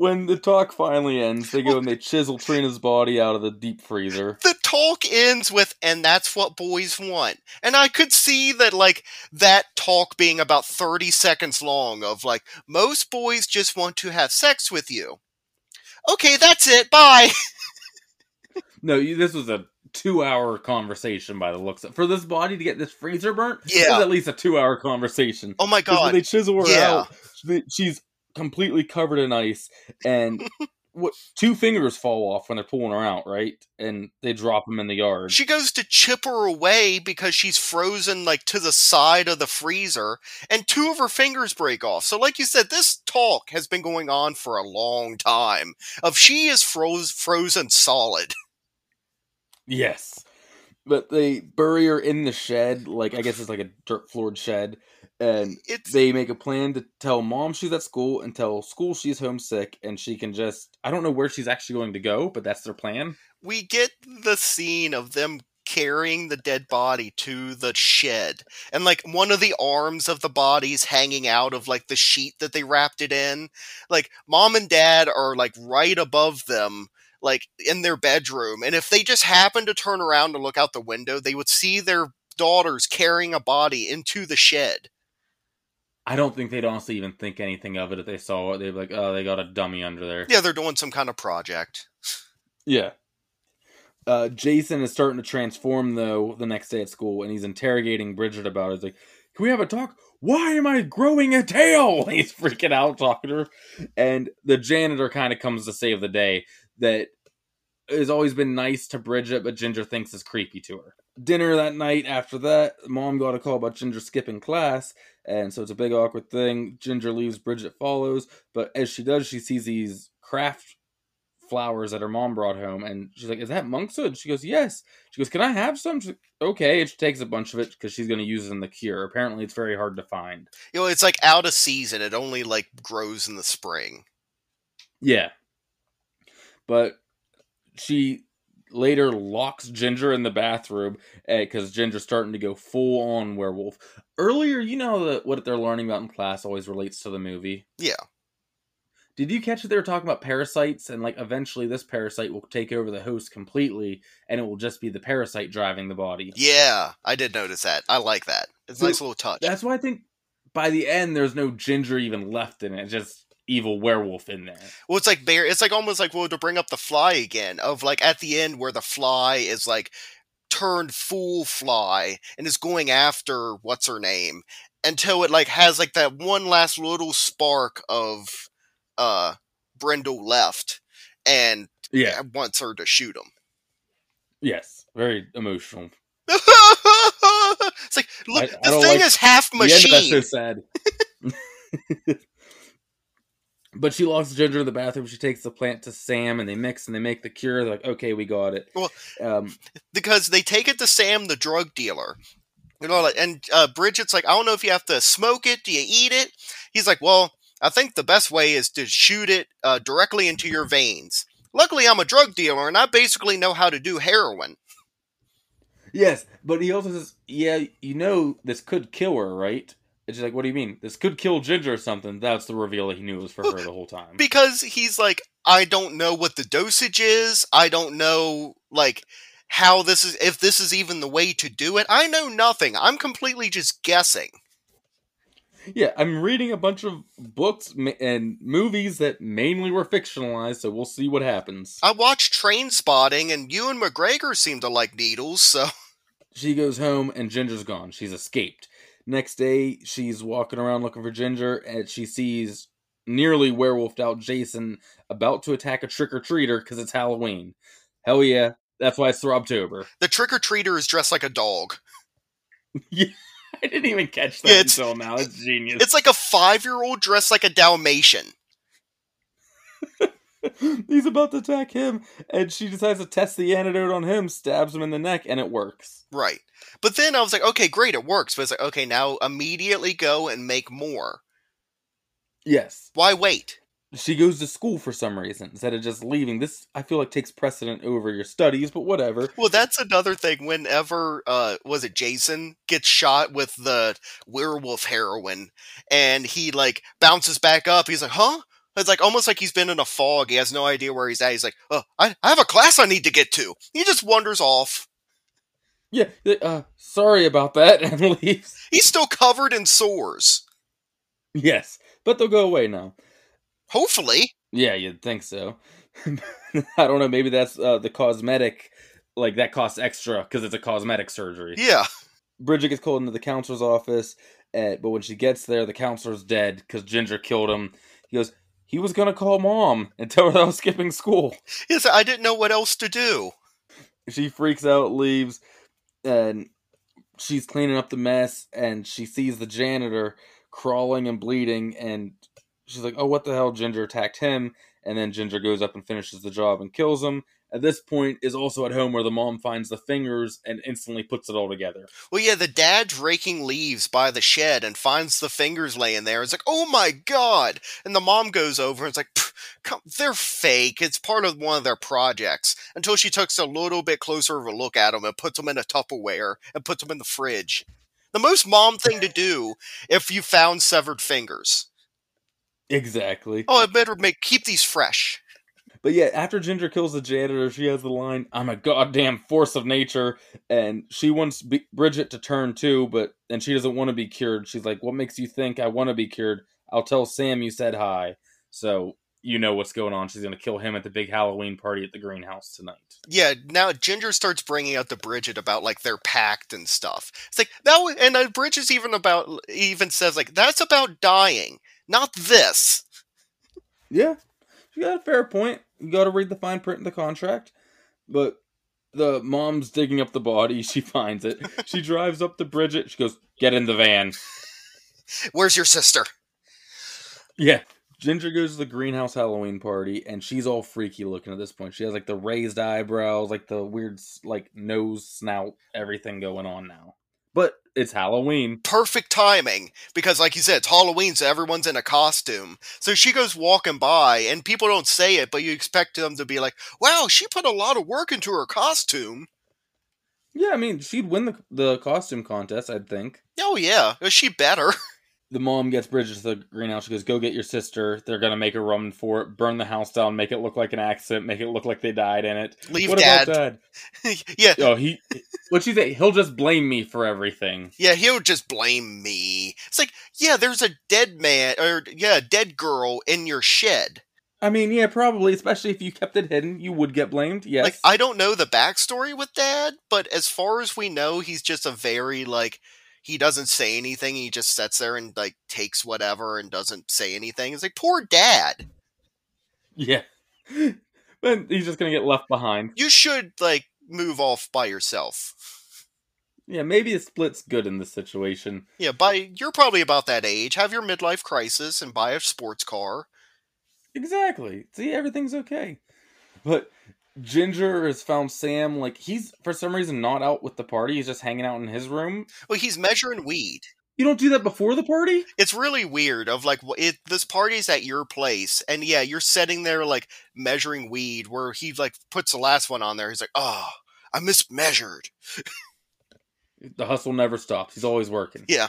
Speaker 2: when the talk finally ends, they go and they chisel Trina's body out of the deep freezer.
Speaker 1: The talk ends with, and that's what boys want. And I could see that, like, that talk being about 30 seconds long of, like, most boys just want to have sex with you. Okay, that's it. Bye.
Speaker 2: No, you, this was a two-hour conversation by the looks of For this body to get this freezer burnt, it
Speaker 1: Yeah.
Speaker 2: was at least a two-hour conversation.
Speaker 1: Oh my
Speaker 2: 'Cause when
Speaker 1: god.
Speaker 2: they chisel her
Speaker 1: Yeah.
Speaker 2: out, she's completely covered in ice, and what two fingers fall off when they're pulling her out, right? And they drop them in the yard.
Speaker 1: She goes to chip her away because she's frozen like to the side of the freezer, and two of her fingers break off. So, like you said, this talk has been going on for a long time. Of she is froze frozen solid.
Speaker 2: Yes. But they bury her in the shed, like I guess it's like a dirt floored shed, and
Speaker 1: It's
Speaker 2: they make a plan to tell mom she's at school and tell school she's homesick and she can just I don't know where she's actually going to go, but that's their plan.
Speaker 1: we get the scene of them carrying the dead body to the shed and like one of the arms of the body's hanging out of like the sheet that they wrapped it in like mom and dad are like right above them like in their bedroom and if they just happened to turn around and look out the window they would see their daughters carrying a body into the shed
Speaker 2: I don't think they'd honestly even think anything of it if they saw it. They'd be like, oh, they got a dummy under there.
Speaker 1: yeah they're doing some kind of project
Speaker 2: Yeah. Uh, Jason is starting to transform though the next day at school, and he's interrogating Bridget about it. He's like, "Can we have a talk? Why am I growing a tail?" He's freaking out talking to her, and the janitor kind of comes to save the day. That has always been nice to Bridget, but Ginger thinks is creepy to her. Dinner that night. After that, mom got a call about Ginger skipping class, and so it's a big awkward thing. Ginger leaves, Bridget follows, but as she does, she sees these craft flowers that her mom brought home, and she's like, "Is that monkshood?" She goes, "Yes." She goes, "Can I have some?" She's like, "Okay." And she takes a bunch of it because she's going to use it in the cure. Apparently, it's very hard to find.
Speaker 1: you know it's like out of season it only like grows in the spring
Speaker 2: Yeah, but she later locks Ginger in the bathroom eh, because Ginger's starting to go full on werewolf. Earlier, you know that what they're learning about in class always relates to the movie.
Speaker 1: yeah
Speaker 2: Did you catch that they were talking about parasites and like eventually this parasite will take over the host completely and it will just be the parasite driving the body?
Speaker 1: Yeah, I did notice that. I like that. It's a nice little touch.
Speaker 2: That's why I think by the end there's no ginger even left in it. It's just evil werewolf in there.
Speaker 1: Well, it's like bear. It's like almost like well to bring up the fly again. Of like at the end where the fly is like turned full fly and is going after what's her name until it like has like that one last little spark of uh Brundle left and
Speaker 2: Yeah.
Speaker 1: wants her to shoot him.
Speaker 2: Yes. Very emotional.
Speaker 1: it's like look,
Speaker 2: I- I
Speaker 1: the thing
Speaker 2: like
Speaker 1: is half
Speaker 2: of that's
Speaker 1: machine.
Speaker 2: so sad. but she locks Ginger in the bathroom. She takes the plant to Sam and they mix and they make the cure. They're like, okay, we got it.
Speaker 1: Well-
Speaker 2: um,
Speaker 1: because they take it to Sam, the drug dealer. You know, like, and uh, Bridget's like, I don't know if you have to smoke it. Do you eat it? He's like, Well, I think the best way is to shoot it uh, directly into your veins. Luckily, I'm a drug dealer, and I basically know how to do heroin.
Speaker 2: yes, but he also says, yeah, you know, this could kill her, right? And she's like, what do you mean? This could kill Ginger or something. That's the reveal that he knew it was for her the whole time.
Speaker 1: Because he's like, I don't know what the dosage is. I don't know, like, how this is, if this is even the way to do it. I know nothing. I'm completely just guessing.
Speaker 2: Yeah, I'm reading a bunch of books and movies that mainly were fictionalized, so we'll see what happens.
Speaker 1: I watched Trainspotting, and Ewan McGregor seem to like needles, so
Speaker 2: She goes home and Ginger's gone. She's escaped. Next day, she's walking around looking for Ginger and she sees nearly werewolfed out Jason about to attack a trick or treater because it's Halloween. Hell yeah, that's why it's Throbtober.
Speaker 1: the trick or treater is dressed like a dog.
Speaker 2: I didn't even catch that
Speaker 1: Yeah, it's-
Speaker 2: until now. It's genius.
Speaker 1: It's like a five year old dressed like a Dalmatian.
Speaker 2: He's about to attack him, and she decides to test the antidote on him, stabs him in the neck, and it works.
Speaker 1: Right. But then I was like, okay, great, it works. But it's like, okay, now immediately go and make more.
Speaker 2: Yes.
Speaker 1: Why wait?
Speaker 2: She goes to school for some reason instead of just leaving. This, I feel like, takes precedent over your studies, but whatever.
Speaker 1: Well, that's another thing. Whenever, uh, was it Jason gets shot with the werewolf heroin and he, like, bounces back up, he's like, huh? It's like almost like he's been in a fog. He has no idea where he's at. He's like, oh, I, I have a class I need to get to. He just wanders off.
Speaker 2: Yeah, uh, sorry about that, and leaves.
Speaker 1: He's still covered in sores.
Speaker 2: Yes, but they'll go away now.
Speaker 1: Hopefully.
Speaker 2: Yeah, you'd think so. I don't know. Maybe that's uh, the cosmetic, like that costs extra because it's a cosmetic surgery.
Speaker 1: Yeah.
Speaker 2: Bridget gets called into the counselor's office, uh, but when she gets there, the counselor's dead because Ginger killed him. He goes, he was gonna call mom and tell her that I was skipping school.
Speaker 1: Yes, I didn't know what else to do.
Speaker 2: She freaks out, leaves, and she's cleaning up the mess, and she sees the janitor crawling and bleeding, and she's like, "Oh, what the hell?" Ginger attacked him, and then Ginger goes up and finishes the job and kills him. At this point, is also at home where the mom finds the fingers and instantly puts it all together.
Speaker 1: Well, yeah, the dad's raking leaves by the shed and finds the fingers laying there. It's like, oh my god! And the mom goes over and it's like, come, they're fake. It's part of one of their projects. Until she takes a little bit closer of a look at them and puts them in a Tupperware and puts them in the fridge. The most mom thing to do if you found severed fingers.
Speaker 2: Exactly.
Speaker 1: Oh, I better make keep these fresh.
Speaker 2: But yeah, after Ginger kills the janitor, she has the line, "I'm a goddamn force of nature," and she wants B- Bridget to turn too, but and she doesn't want to be cured. She's like, "What makes you think I want to be cured? I'll tell Sam you said hi." So you know what's going on. She's gonna kill him at the big Halloween party at the greenhouse tonight.
Speaker 1: Yeah, now Ginger starts bringing out the Bridget about like their pact and stuff. It's like that, was, and uh, Bridget's even about even says like that's about dying, not this.
Speaker 2: Yeah, she got a fair point. You got to read the fine print in the contract, but. The mom's digging up the body. She finds it. She drives up to Bridget. She goes, "Get in the van."
Speaker 1: Where's your sister?
Speaker 2: Yeah. Ginger goes to the greenhouse Halloween party, and she's all freaky looking at this point. She has like the raised eyebrows, like the weird like nose, snout, everything going on now. But it's Halloween.
Speaker 1: Perfect timing because, like you said, it's Halloween, so everyone's in a costume. So she goes walking by, and people don't say it, but you expect them to be like, "Wow, she put a lot of work into her costume."
Speaker 2: Yeah, I mean, she'd win the the costume contest, I'd think.
Speaker 1: Oh yeah, is she better?
Speaker 2: The mom gets Bridget to the greenhouse. She goes, "Go get your sister. They're gonna make a run for it. Burn the house down. Make it look like an accident. Make it look like they died in it."
Speaker 1: Leave
Speaker 2: what
Speaker 1: dad.
Speaker 2: about dad?
Speaker 1: yeah,
Speaker 2: Oh, he. What'd she say? He'll just blame me for everything.
Speaker 1: Yeah, he'll just blame me. It's like, yeah, there's a dead man or yeah, a dead girl in your shed.
Speaker 2: I mean, yeah, probably. Especially if you kept it hidden, you would get blamed. Yes.
Speaker 1: Like, I don't know the backstory with Dad, but as far as we know, he's just a very like he doesn't say anything. He just sits there and like takes whatever and doesn't say anything. It's like poor Dad.
Speaker 2: Yeah. Then he's just gonna get left behind.
Speaker 1: You should like move off by yourself.
Speaker 2: Yeah, maybe a split's good in this situation.
Speaker 1: Yeah, by you're probably about that age. Have your midlife crisis and buy a sports car.
Speaker 2: Exactly. See, everything's okay. But Ginger has found Sam, like, he's for some reason not out with the party. He's just hanging out in his room.
Speaker 1: Well, he's measuring weed.
Speaker 2: You don't do that before the party?
Speaker 1: it's really weird of like it this party's at your place and yeah you're sitting there like measuring weed where he like puts the last one on there he's like oh i mismeasured
Speaker 2: The hustle never stops. He's always working.
Speaker 1: Yeah.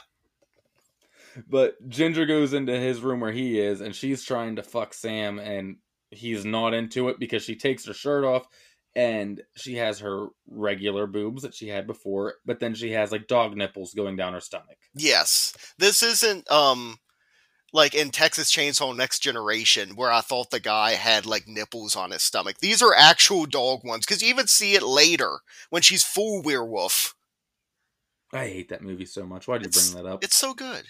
Speaker 2: But Ginger goes into his room where he is, and she's trying to fuck Sam, and he's not into it because she takes her shirt off, and she has her regular boobs that she had before, but then she has like dog nipples going down her stomach.
Speaker 1: Yes. This isn't um like in Texas Chainsaw Next Generation where I thought the guy had like nipples on his stomach. These are actual dog ones cuz you even see it later when she's full werewolf.
Speaker 2: I hate that movie so much. Why did you bring that up?
Speaker 1: It's so good.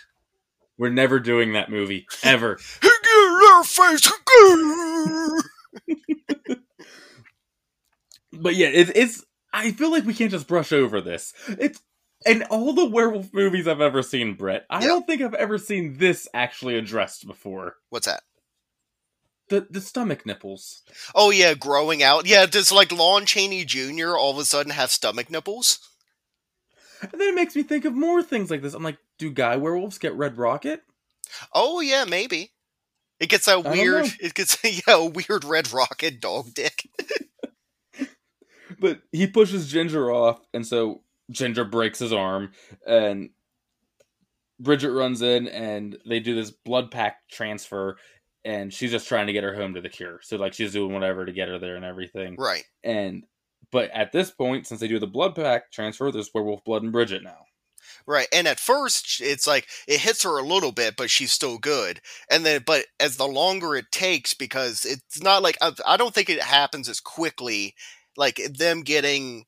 Speaker 2: We're never doing that movie ever. but yeah, it, it's. I feel like we can't just brush over this. It's in all the werewolf movies I've ever seen, Brett. I
Speaker 1: Yeah.
Speaker 2: don't think I've ever seen this actually addressed before.
Speaker 1: What's that?
Speaker 2: The the stomach nipples.
Speaker 1: Oh yeah, growing out. Yeah, does like Lon Chaney Jr. all of a sudden have stomach nipples?
Speaker 2: And then it makes me think of more things like this. I'm like, do guy werewolves get red rocket?
Speaker 1: Oh yeah, maybe. It gets a weird. It gets yeah, a weird red rocket dog dick.
Speaker 2: But he pushes Ginger off, and so Ginger breaks his arm, and Bridget runs in, and they do this blood pack transfer, and she's just trying to get her home to the cure. So like she's doing whatever to get her there and everything.
Speaker 1: Right.
Speaker 2: And but at this point, since they do the blood pack transfer, there's werewolf blood in Bridget now.
Speaker 1: Right. And at first it's like it hits her a little bit, but she's still good. And then but as the longer it takes because it's not like I, don't think it happens as quickly like them getting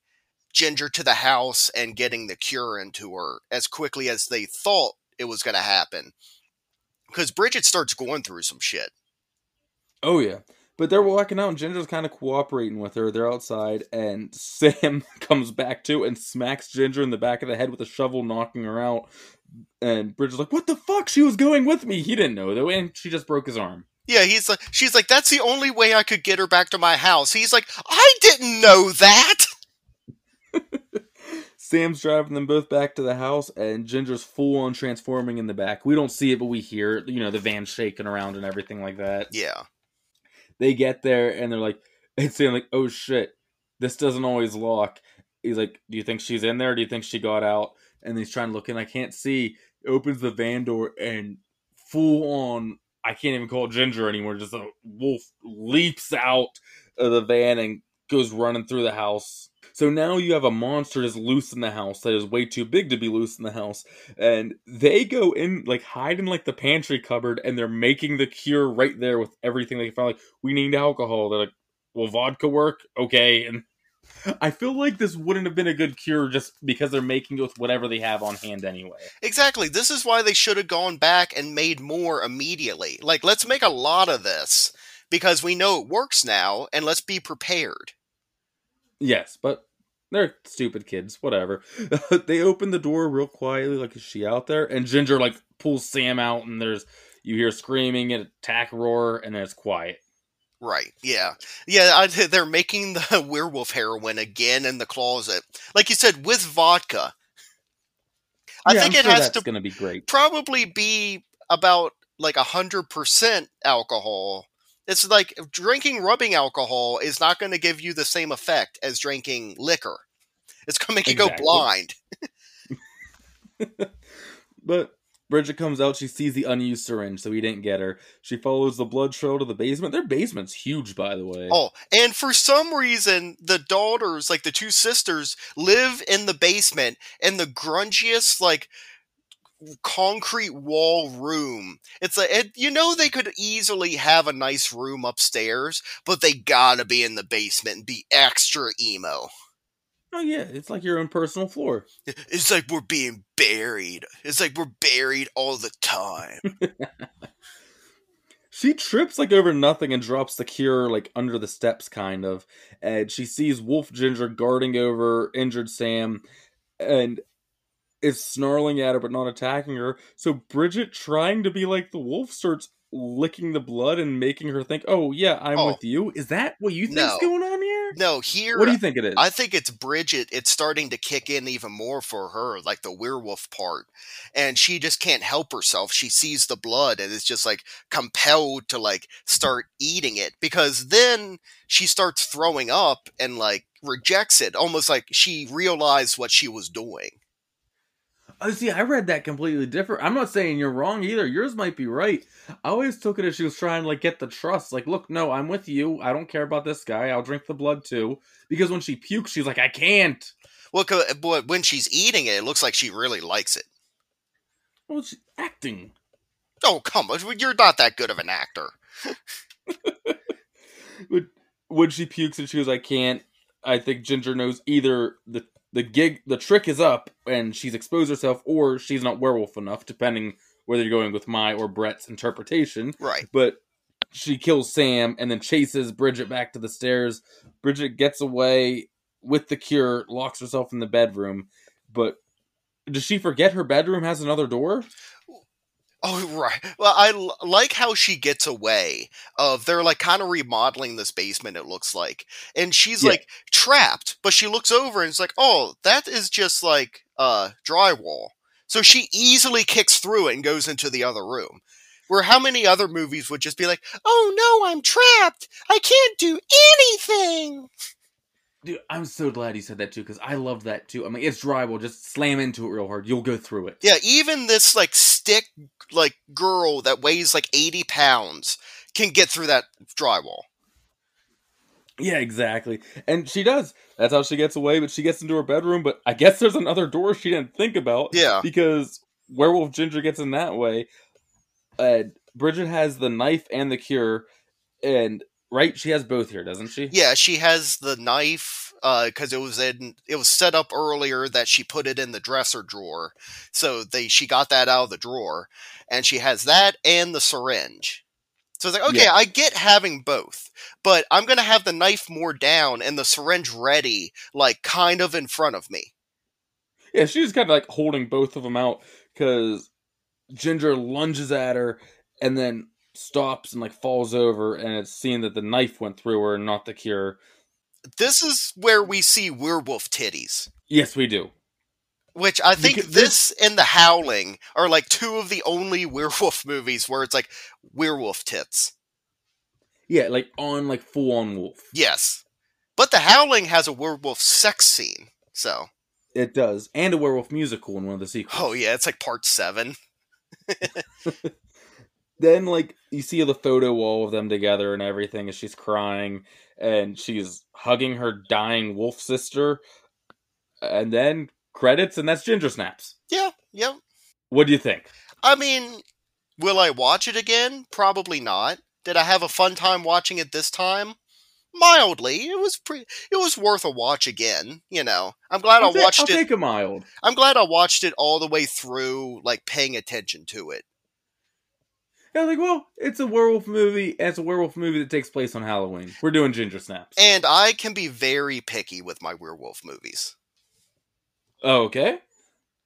Speaker 1: Ginger to the house and getting the cure into her as quickly as they thought it was going to happen. Cuz Bridget starts going through some shit.
Speaker 2: Oh yeah. But they're walking out and Ginger's kind of cooperating with her. They're outside and Sam comes back too and smacks Ginger in the back of the head with a shovel, knocking her out. And Bridget's like, "What the fuck? She was going with me." He didn't know though, and she just broke his arm.
Speaker 1: Yeah, he's like she's like that's the only way I could get her back to my house. He's like I didn't know that.
Speaker 2: Sam's driving them both back to the house, and Ginger's full on transforming in the back. We don't see it, but we hear it. You know, the van shaking around and everything like that.
Speaker 1: Yeah.
Speaker 2: They get there and they're like it's saying like oh shit this doesn't always lock. He's like do you think she's in there? Do you think she got out? And he's trying to look in. I can't see. Opens the van door and full on i can't even call it ginger anymore just a wolf leaps out of the van and goes running through the house so now you have a monster that's loose in the house that is way too big to be loose in the house and they go in like hide in like the pantry cupboard and they're making the cure right there with everything they find. like we need alcohol they're like will vodka work okay and i feel like this wouldn't have been a good cure just because they're making it with whatever they have on hand anyway
Speaker 1: Exactly. This is why they should have gone back and made more immediately. Like, let's make a lot of this because we know it works now, and let's be prepared.
Speaker 2: Yes but they're stupid kids whatever they open the door real quietly like is she out there and ginger like pulls sam out and there's you hear screaming and attack roar and then it's quiet
Speaker 1: Right. Yeah. Yeah. I, they're making the werewolf heroin again in the closet, like you said, with vodka. I
Speaker 2: Yeah,
Speaker 1: think
Speaker 2: I'm
Speaker 1: it
Speaker 2: sure
Speaker 1: has to
Speaker 2: gonna be great
Speaker 1: probably be about like a hundred percent alcohol. It's like drinking rubbing alcohol is not going to give you the same effect as drinking liquor. It's going to make you go blind.
Speaker 2: But Bridget comes out, she sees the unused syringe, so he didn't get her. She follows the blood trail to the basement. Their basement's huge, by the way.
Speaker 1: Oh, and for some reason, the daughters, like the two sisters, live in the basement in the grungiest, like concrete wall room. It's like it, you know they could easily have a nice room upstairs, but they gotta be in the basement and be extra emo.
Speaker 2: Oh, yeah, it's like your own personal floor.
Speaker 1: It's like we're being buried. It's like we're buried all the time.
Speaker 2: She trips like over nothing and drops the cure like under the steps, kind of. And she sees Wolf Ginger guarding over injured Sam and is snarling at her but not attacking her. So Bridget, trying to be like the wolf, starts licking the blood and making her think, oh, yeah, I'm
Speaker 1: Oh.
Speaker 2: with you. Is that what you think's
Speaker 1: No.
Speaker 2: going on here?
Speaker 1: No, here
Speaker 2: What do you think it is?
Speaker 1: I think it's Bridget. It's starting to kick in even more for her, like the werewolf part. And she just can't help herself. She sees the blood and is just like compelled to like start eating it because then she starts throwing up and like rejects it, almost like she realized what she was doing.
Speaker 2: Oh, see, I read that completely different. I'm not saying you're wrong either. Yours might be right. I always took it as she was trying to like get the trust. Like, look, no, I'm with you. I don't care about this guy. I'll drink the blood too. Because when she pukes, she's like, I can't.
Speaker 1: Well, 'cause- uh, but when she's eating it, it looks like she really likes it.
Speaker 2: Well, she's acting.
Speaker 1: Oh, come on. You're not that good of an actor.
Speaker 2: But when she pukes and she goes, I can't. I think Ginger knows either the the gig, the trick is up, and she's exposed herself, or she's not werewolf enough, depending whether you're going with my or Brett's interpretation.
Speaker 1: Right.
Speaker 2: but she kills Sam and then chases Bridget back to the stairs. Bridget gets away with the cure, locks herself in the bedroom, but does she forget her bedroom has another door?
Speaker 1: Oh, right. Well, I l- like how she gets away. Of they're like kind of remodeling this basement. It looks like, and she's
Speaker 2: Yeah.
Speaker 1: like trapped. But she looks over and it's like, oh, that is just like uh drywall. So she easily kicks through it and goes into the other room. Where how many other movies would just be like, oh no, I'm trapped. I can't do anything.
Speaker 2: Dude, I'm so glad you said that too because I loved that too. I mean, it's drywall. Just slam into it real hard. You'll go through it.
Speaker 1: Yeah, even this like stick like girl that weighs like 80 pounds can get through that drywall.
Speaker 2: Yeah, exactly. And she does. That's how she gets away. But she gets into her bedroom. But I guess there's another door she didn't think about.
Speaker 1: Yeah.
Speaker 2: because werewolf ginger gets in that way and bridget has the knife and the cure and right she has both here doesn't she
Speaker 1: Yeah, she has the knife uh, because it was in it was set up earlier that she put it in the dresser drawer, so they she got that out of the drawer, and she has that and the syringe. So it's like, okay,
Speaker 2: Yeah.
Speaker 1: I get having both, but I'm gonna have the knife more down and the syringe ready, like kind of in front of me.
Speaker 2: yeah she's kind of like holding both of them out because ginger lunges at her and then stops and like falls over and it's seen that the knife went through her and not the cure
Speaker 1: This is where we see werewolf titties.
Speaker 2: yes we do
Speaker 1: Which I think
Speaker 2: Because
Speaker 1: this and The Howling are like two of the only werewolf movies where it's like werewolf tits.
Speaker 2: yeah like on like full on wolf
Speaker 1: Yes. But The Howling has a werewolf sex scene. So,
Speaker 2: it does and a werewolf musical in one of the sequels
Speaker 1: oh yeah, it's like part seven.
Speaker 2: then like you see the photo wall of them together and everything as she's crying and she's hugging her dying wolf sister and then credits and that's ginger snaps
Speaker 1: Yeah, yep.
Speaker 2: what do you think
Speaker 1: I mean, will I watch it again? Probably not. Did I have a fun time watching it this time? Mildly. It was pretty. It was worth a watch again. You know, I'm glad
Speaker 2: I'll,
Speaker 1: I watched
Speaker 2: I'll
Speaker 1: it.
Speaker 2: take a mild
Speaker 1: I'm glad I watched it all the way through, like paying attention to it.
Speaker 2: Yeah like well it's a werewolf movie and it's a werewolf movie that takes place on halloween we're doing ginger snaps
Speaker 1: And I can be very picky with my werewolf movies.
Speaker 2: oh, okay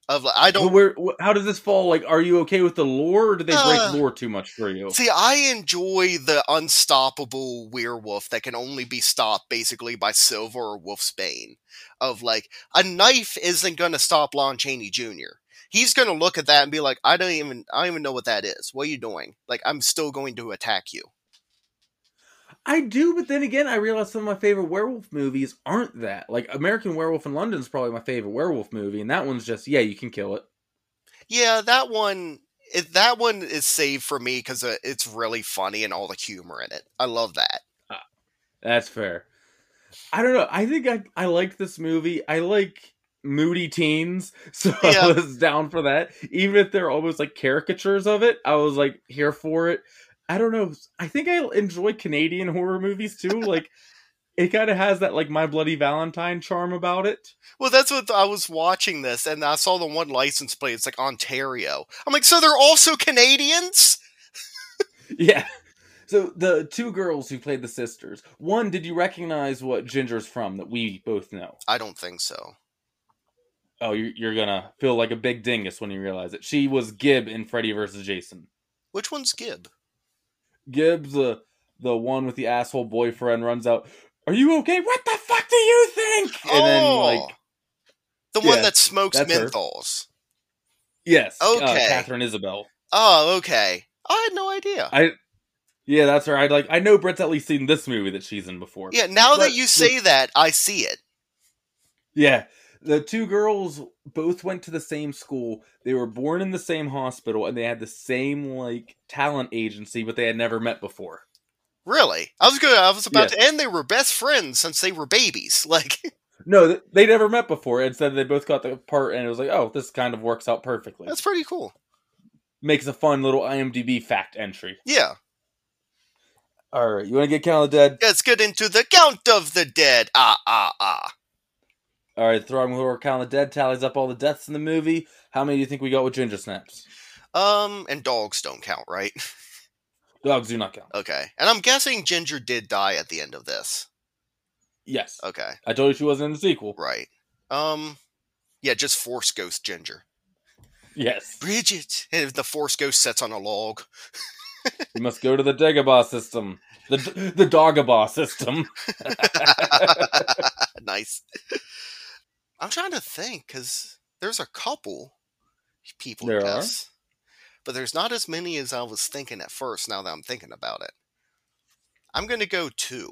Speaker 1: Of like, I don't
Speaker 2: where, how does this fall like are you okay with the lore or do they break
Speaker 1: Uh,
Speaker 2: lore too much for you
Speaker 1: see. I enjoy the unstoppable werewolf that can only be stopped basically by Silver or Wolfsbane. Of like a knife isn't going to stop Lon Chaney Jr. He's going to look at that and be like, I don't even, I don't even know what that is. What are you doing? Like, I'm still going to attack you.
Speaker 2: I do, but then again, I realize some of my favorite werewolf movies aren't that. Like American Werewolf in London is probably my favorite werewolf movie, and that one's just yeah, you can kill it.
Speaker 1: Yeah, that one. It, that one is saved for me because uh, it's really funny and all the humor in it. I love that.
Speaker 2: That's fair. I don't know. I think I I like this movie. I like moody teens, so
Speaker 1: Yeah.
Speaker 2: I was down for that. Even if they're almost like caricatures of it, I was like here for it. I don't know. I think I enjoy Canadian horror movies too. Like it kind of has that like My Bloody Valentine charm about it.
Speaker 1: Well, that's what I was watching this, and I saw the one license plate. It's like Ontario. I'm like, so they're also Canadians?
Speaker 2: Yeah. So the two girls who played the sisters. One, did you recognize what Ginger's from that we both know?
Speaker 1: I don't think so.
Speaker 2: Oh, you're, you're gonna feel like a big dingus when you realize it. She was Gibb in Freddy vs. Jason.
Speaker 1: Which one's Gibb?
Speaker 2: Gibbs, the the one with the asshole boyfriend, runs out. Are you okay? What the fuck do you think? And then like,
Speaker 1: the one
Speaker 2: yeah,
Speaker 1: that smokes
Speaker 2: that's her.
Speaker 1: menthols.
Speaker 2: yes, uh,
Speaker 1: Okay.
Speaker 2: Katharine Isabelle.
Speaker 1: Oh, okay. I had no idea.
Speaker 2: I, yeah, that's her. I like. I know Brett's at least seen this movie that she's in before.
Speaker 1: yeah, now
Speaker 2: But
Speaker 1: that you say that, I see it.
Speaker 2: Yeah. The two girls both went to the same school. They were born in the same hospital, and they had the same like talent agency, but they had never met before.
Speaker 1: Really? I was good. I was about
Speaker 2: Yes.
Speaker 1: to, and they were best friends since they were babies. Like,
Speaker 2: No, th- they never met before. Instead, they both got the part, and it was like, oh, this kind of works out perfectly.
Speaker 1: that's pretty cool.
Speaker 2: Makes a fun little IMDb fact entry.
Speaker 1: Yeah.
Speaker 2: All right, you want to get Count of the Dead?
Speaker 1: Let's get into the count of the dead. Ah, ah, ah.
Speaker 2: All right, throwing horror Count of the Dead tallies up all the deaths in the movie. How many do you think we got with Ginger Snaps?
Speaker 1: Um, and dogs don't count, right?
Speaker 2: Dogs do not count.
Speaker 1: Okay. And I'm guessing Ginger did die at the end of this.
Speaker 2: Yes,
Speaker 1: Okay.
Speaker 2: I told you she wasn't in the sequel.
Speaker 1: Right. Um, yeah, just Force Ghost Ginger.
Speaker 2: Yes,
Speaker 1: Bridget! And the Force Ghost sets on a log.
Speaker 2: you must go to the Dagobah system, the the Dagobah system.
Speaker 1: nice. I'm trying to think because there's a couple people
Speaker 2: There are?
Speaker 1: but there's not as many as I was thinking at first. Now that I'm thinking about it, I'm going to go two.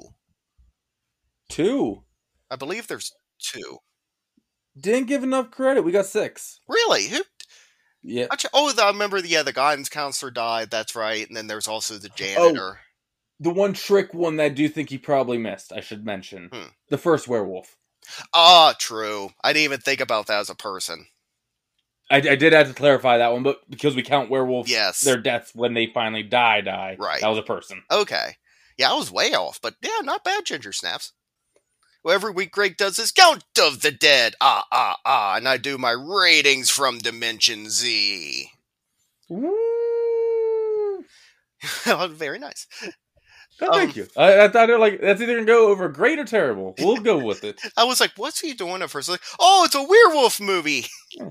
Speaker 2: Two
Speaker 1: I believe there's two.
Speaker 2: didn't give enough credit. We got six.
Speaker 1: Really? Who?
Speaker 2: Yeah,
Speaker 1: oh, the, I remember. The, yeah, the guidance counselor died. That's right. And then there's also the janitor.
Speaker 2: the one trick one that I do think he probably missed. I should mention
Speaker 1: Hmm.
Speaker 2: the first werewolf.
Speaker 1: Ah, true. I didn't even think about that as a person.
Speaker 2: I, I did have to clarify that one, but because we count werewolves,
Speaker 1: Yes.
Speaker 2: their deaths when they finally die, die.
Speaker 1: Right.
Speaker 2: That was a person.
Speaker 1: Okay. Yeah, I was way off, but yeah, not bad, Ginger Snaps. Well, every week Greg does his count of the dead. Ah, ah, ah. And I do my ratings from Dimension Z.
Speaker 2: Woo!
Speaker 1: Very nice.
Speaker 2: Oh, thank
Speaker 1: Um,
Speaker 2: you. I, I thought it like that's either gonna go over great or terrible. We'll go with it.
Speaker 1: I was like, what's he doing at first? Like, oh, it's a werewolf movie.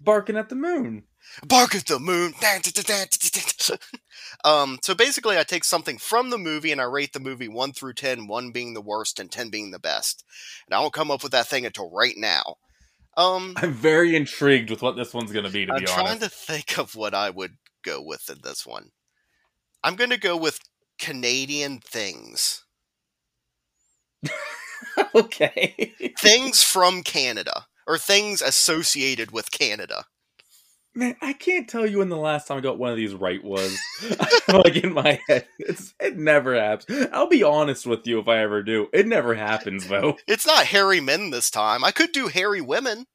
Speaker 2: Barking at the moon.
Speaker 1: Bark at the moon. um, so basically, I take something from the movie and I rate the movie 1 through 10, 1 being the worst and 10 being the best. And I don't come up with that thing until right now. Um,
Speaker 2: I'm very intrigued with what this one's gonna be. To
Speaker 1: I'm
Speaker 2: be honest, I'm trying
Speaker 1: to think of what I would go with in this one. I'm going to go with Canadian things.
Speaker 2: okay.
Speaker 1: things from Canada or things associated with Canada.
Speaker 2: Man, I can't tell you when the last time I got one of these right was. like in my head, it's, it never happens. I'll be honest with you if I ever do. It never happens though.
Speaker 1: It's not hairy men this time. I could do hairy women.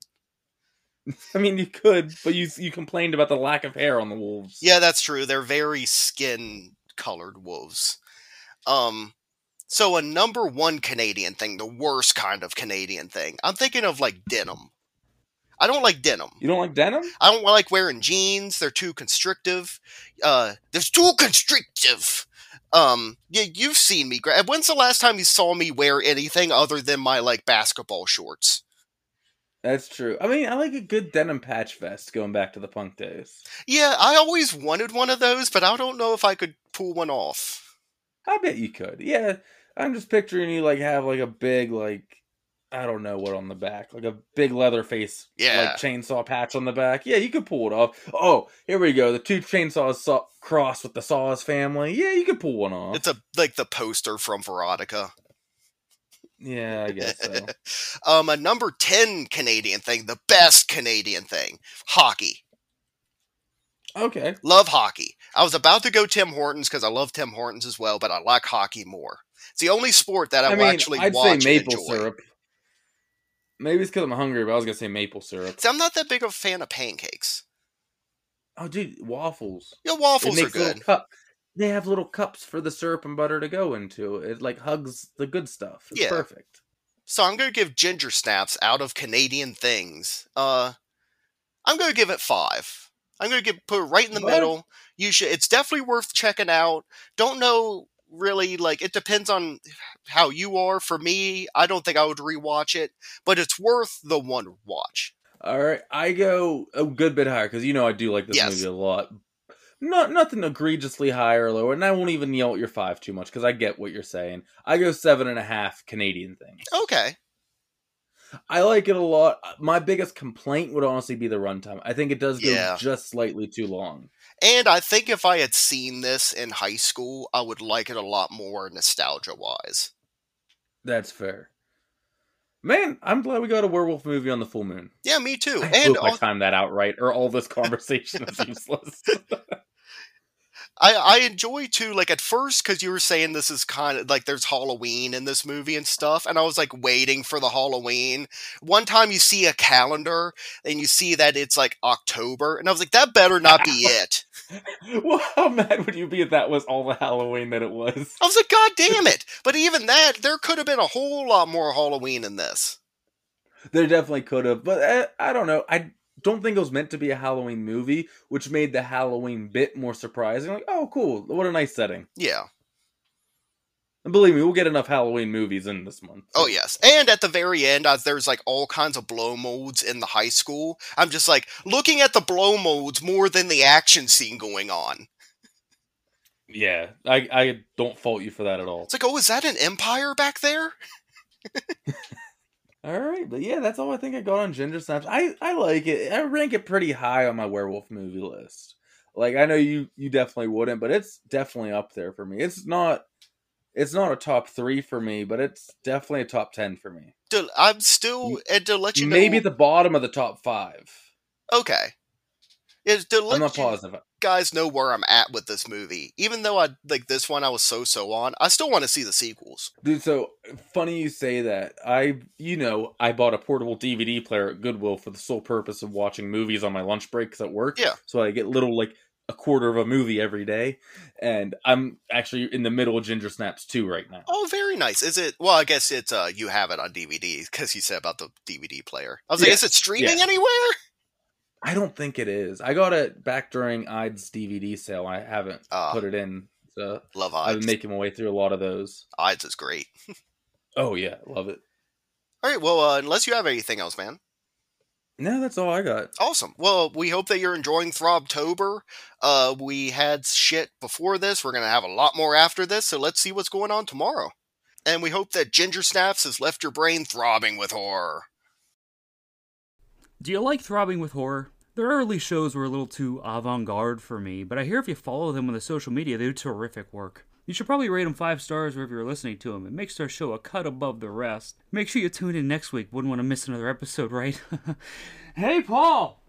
Speaker 2: I mean, you could, but you you complained about the lack of hair on the wolves.
Speaker 1: Yeah, that's true. They're very skin colored wolves. Um so a number one Canadian thing, the worst kind of Canadian thing. I'm thinking of like denim. I don't like denim.
Speaker 2: You don't like denim?
Speaker 1: I don't like wearing jeans. They're too constrictive. Uh, they're too constrictive. Um, yeah, you've seen me. When's the last time you saw me wear anything other than my like basketball shorts?
Speaker 2: That's true. I mean, I like a good denim patch vest going back to the punk days.
Speaker 1: Yeah, I always wanted one of those, but I don't know if I could pull one off.
Speaker 2: I bet you could. Yeah, I'm just picturing you like have like a big like I don't know what on the back, like a big leather face,
Speaker 1: Yeah.
Speaker 2: like chainsaw patch on the back. Yeah, you could pull it off. Oh, here we go. The two chainsaws saw- cross with the Saws family. Yeah, you could pull one off.
Speaker 1: It's a like the poster from Veronica.
Speaker 2: Yeah, I guess so.
Speaker 1: um, a number ten Canadian thing, the best Canadian thing, hockey.
Speaker 2: Okay.
Speaker 1: Love hockey. I was about to go Tim Hortons because I love Tim Hortons as well, but I like hockey more. It's the only sport that I,
Speaker 2: I
Speaker 1: will
Speaker 2: mean,
Speaker 1: actually
Speaker 2: I'd
Speaker 1: watch
Speaker 2: say
Speaker 1: and
Speaker 2: maple
Speaker 1: enjoy.
Speaker 2: syrup. Maybe it's because I'm hungry, but I was gonna say maple syrup.
Speaker 1: See, I'm not that big of a fan of pancakes.
Speaker 2: Oh, dude, waffles.
Speaker 1: Yeah, waffles are
Speaker 2: makes little
Speaker 1: good.
Speaker 2: They have little cups for the syrup and butter to go into. It like hugs the good stuff. It's
Speaker 1: Yeah.
Speaker 2: perfect.
Speaker 1: So I'm going to give ginger snaps out of Canadian things. Uh, I'm going to give it five. I'm going to give put it right in the
Speaker 2: What?
Speaker 1: middle. You should. It's definitely worth checking out. Don't know really like it depends on how you are. For me, I don't think I would rewatch it, but it's worth the one watch.
Speaker 2: All right, I go a good bit higher because you know I do like this
Speaker 1: Yes.
Speaker 2: movie a lot. Not nothing egregiously high or lower, and I won't even yell at your five too much because I get what you're saying. I go seven and a half Canadian things.
Speaker 1: Okay.
Speaker 2: I like it a lot. My biggest complaint would honestly be the runtime. I think it does go
Speaker 1: Yeah.
Speaker 2: just slightly too long.
Speaker 1: And I think if I had seen this in high school, I would like it a lot more nostalgia wise.
Speaker 2: That's fair. Man, I'm glad we got a werewolf movie on the full moon.
Speaker 1: Yeah, me too.
Speaker 2: I
Speaker 1: and
Speaker 2: hope I
Speaker 1: al-
Speaker 2: timed that out right, or all this conversation is useless.
Speaker 1: I, I enjoy too, like at first, because you were saying this is kind of like there's Halloween in this movie and stuff, and I was like waiting for the Halloween. One time you see a calendar and you see that it's like October, and I was like, that better not be it.
Speaker 2: well, how mad would you be if that was all the Halloween that it was?
Speaker 1: I was like, God damn it! But even that, there could have been a whole lot more Halloween in this.
Speaker 2: There definitely could have, but uh, I don't know. I don't think it was meant to be a Halloween movie, which made the Halloween bit more surprising. Like, oh, cool! What a nice setting.
Speaker 1: Yeah.
Speaker 2: And believe me, we'll get enough Halloween movies in this month.
Speaker 1: Oh yes, and at the very end, uh, there's like all kinds of blow molds in the high school. I'm just like looking at the blow molds more than the action scene going on.
Speaker 2: Yeah, I I don't fault you for that at all.
Speaker 1: It's like, oh, is that an empire back there?
Speaker 2: All right, but yeah, that's all I think I got on Ginger Snaps. I I like it. I rank it pretty high on my werewolf movie list. Like I know you you definitely wouldn't, but it's definitely up there for me. It's not it's not a top three for me, but it's definitely a top ten for me.
Speaker 1: I'm still and to let you know.
Speaker 2: Maybe at the bottom of the top five.
Speaker 1: okay. Is to let
Speaker 2: I'm not
Speaker 1: you
Speaker 2: positive.
Speaker 1: Guys know where I'm at with this movie. Even though I like this one, I was so so on. I still want to see the sequels.
Speaker 2: Dude, so funny you say that. I, you know, I bought a portable DVD player at Goodwill for the sole purpose of watching movies on my lunch breaks at work.
Speaker 1: Yeah.
Speaker 2: So I get little like a quarter of a movie every day, and I'm actually in the middle of Ginger Snaps 2 right now.
Speaker 1: Oh, very nice. Is it? Well, I guess it's uh you have it on DVD because you said about the DVD player. I was like, is it streaming
Speaker 2: Yeah.
Speaker 1: anywhere?
Speaker 2: I don't think it is. I got it back during Ide's DVD sale. I haven't
Speaker 1: Ah.
Speaker 2: put it in. So
Speaker 1: Love
Speaker 2: I've been making my way through a lot of those.
Speaker 1: Ides is great.
Speaker 2: Oh yeah, love it.
Speaker 1: All right. Well, uh, unless you have anything else, man.
Speaker 2: No, that's all I got.
Speaker 1: Awesome. Well, we hope that you're enjoying Throbtober. Uh, we had shit before this. We're gonna have a lot more after this. So let's see what's going on tomorrow. And we hope that Ginger Snaps has left your brain throbbing with horror.
Speaker 3: Do you like Throbbing with Horror? Their early shows were a little too avant garde for me, but I hear if you follow them on the social media, they do terrific work. You should probably rate them five stars wherever you're listening to them. It makes their show a cut above the rest. Make sure you tune in next week. Wouldn't want to miss another episode, right? hey, Paul!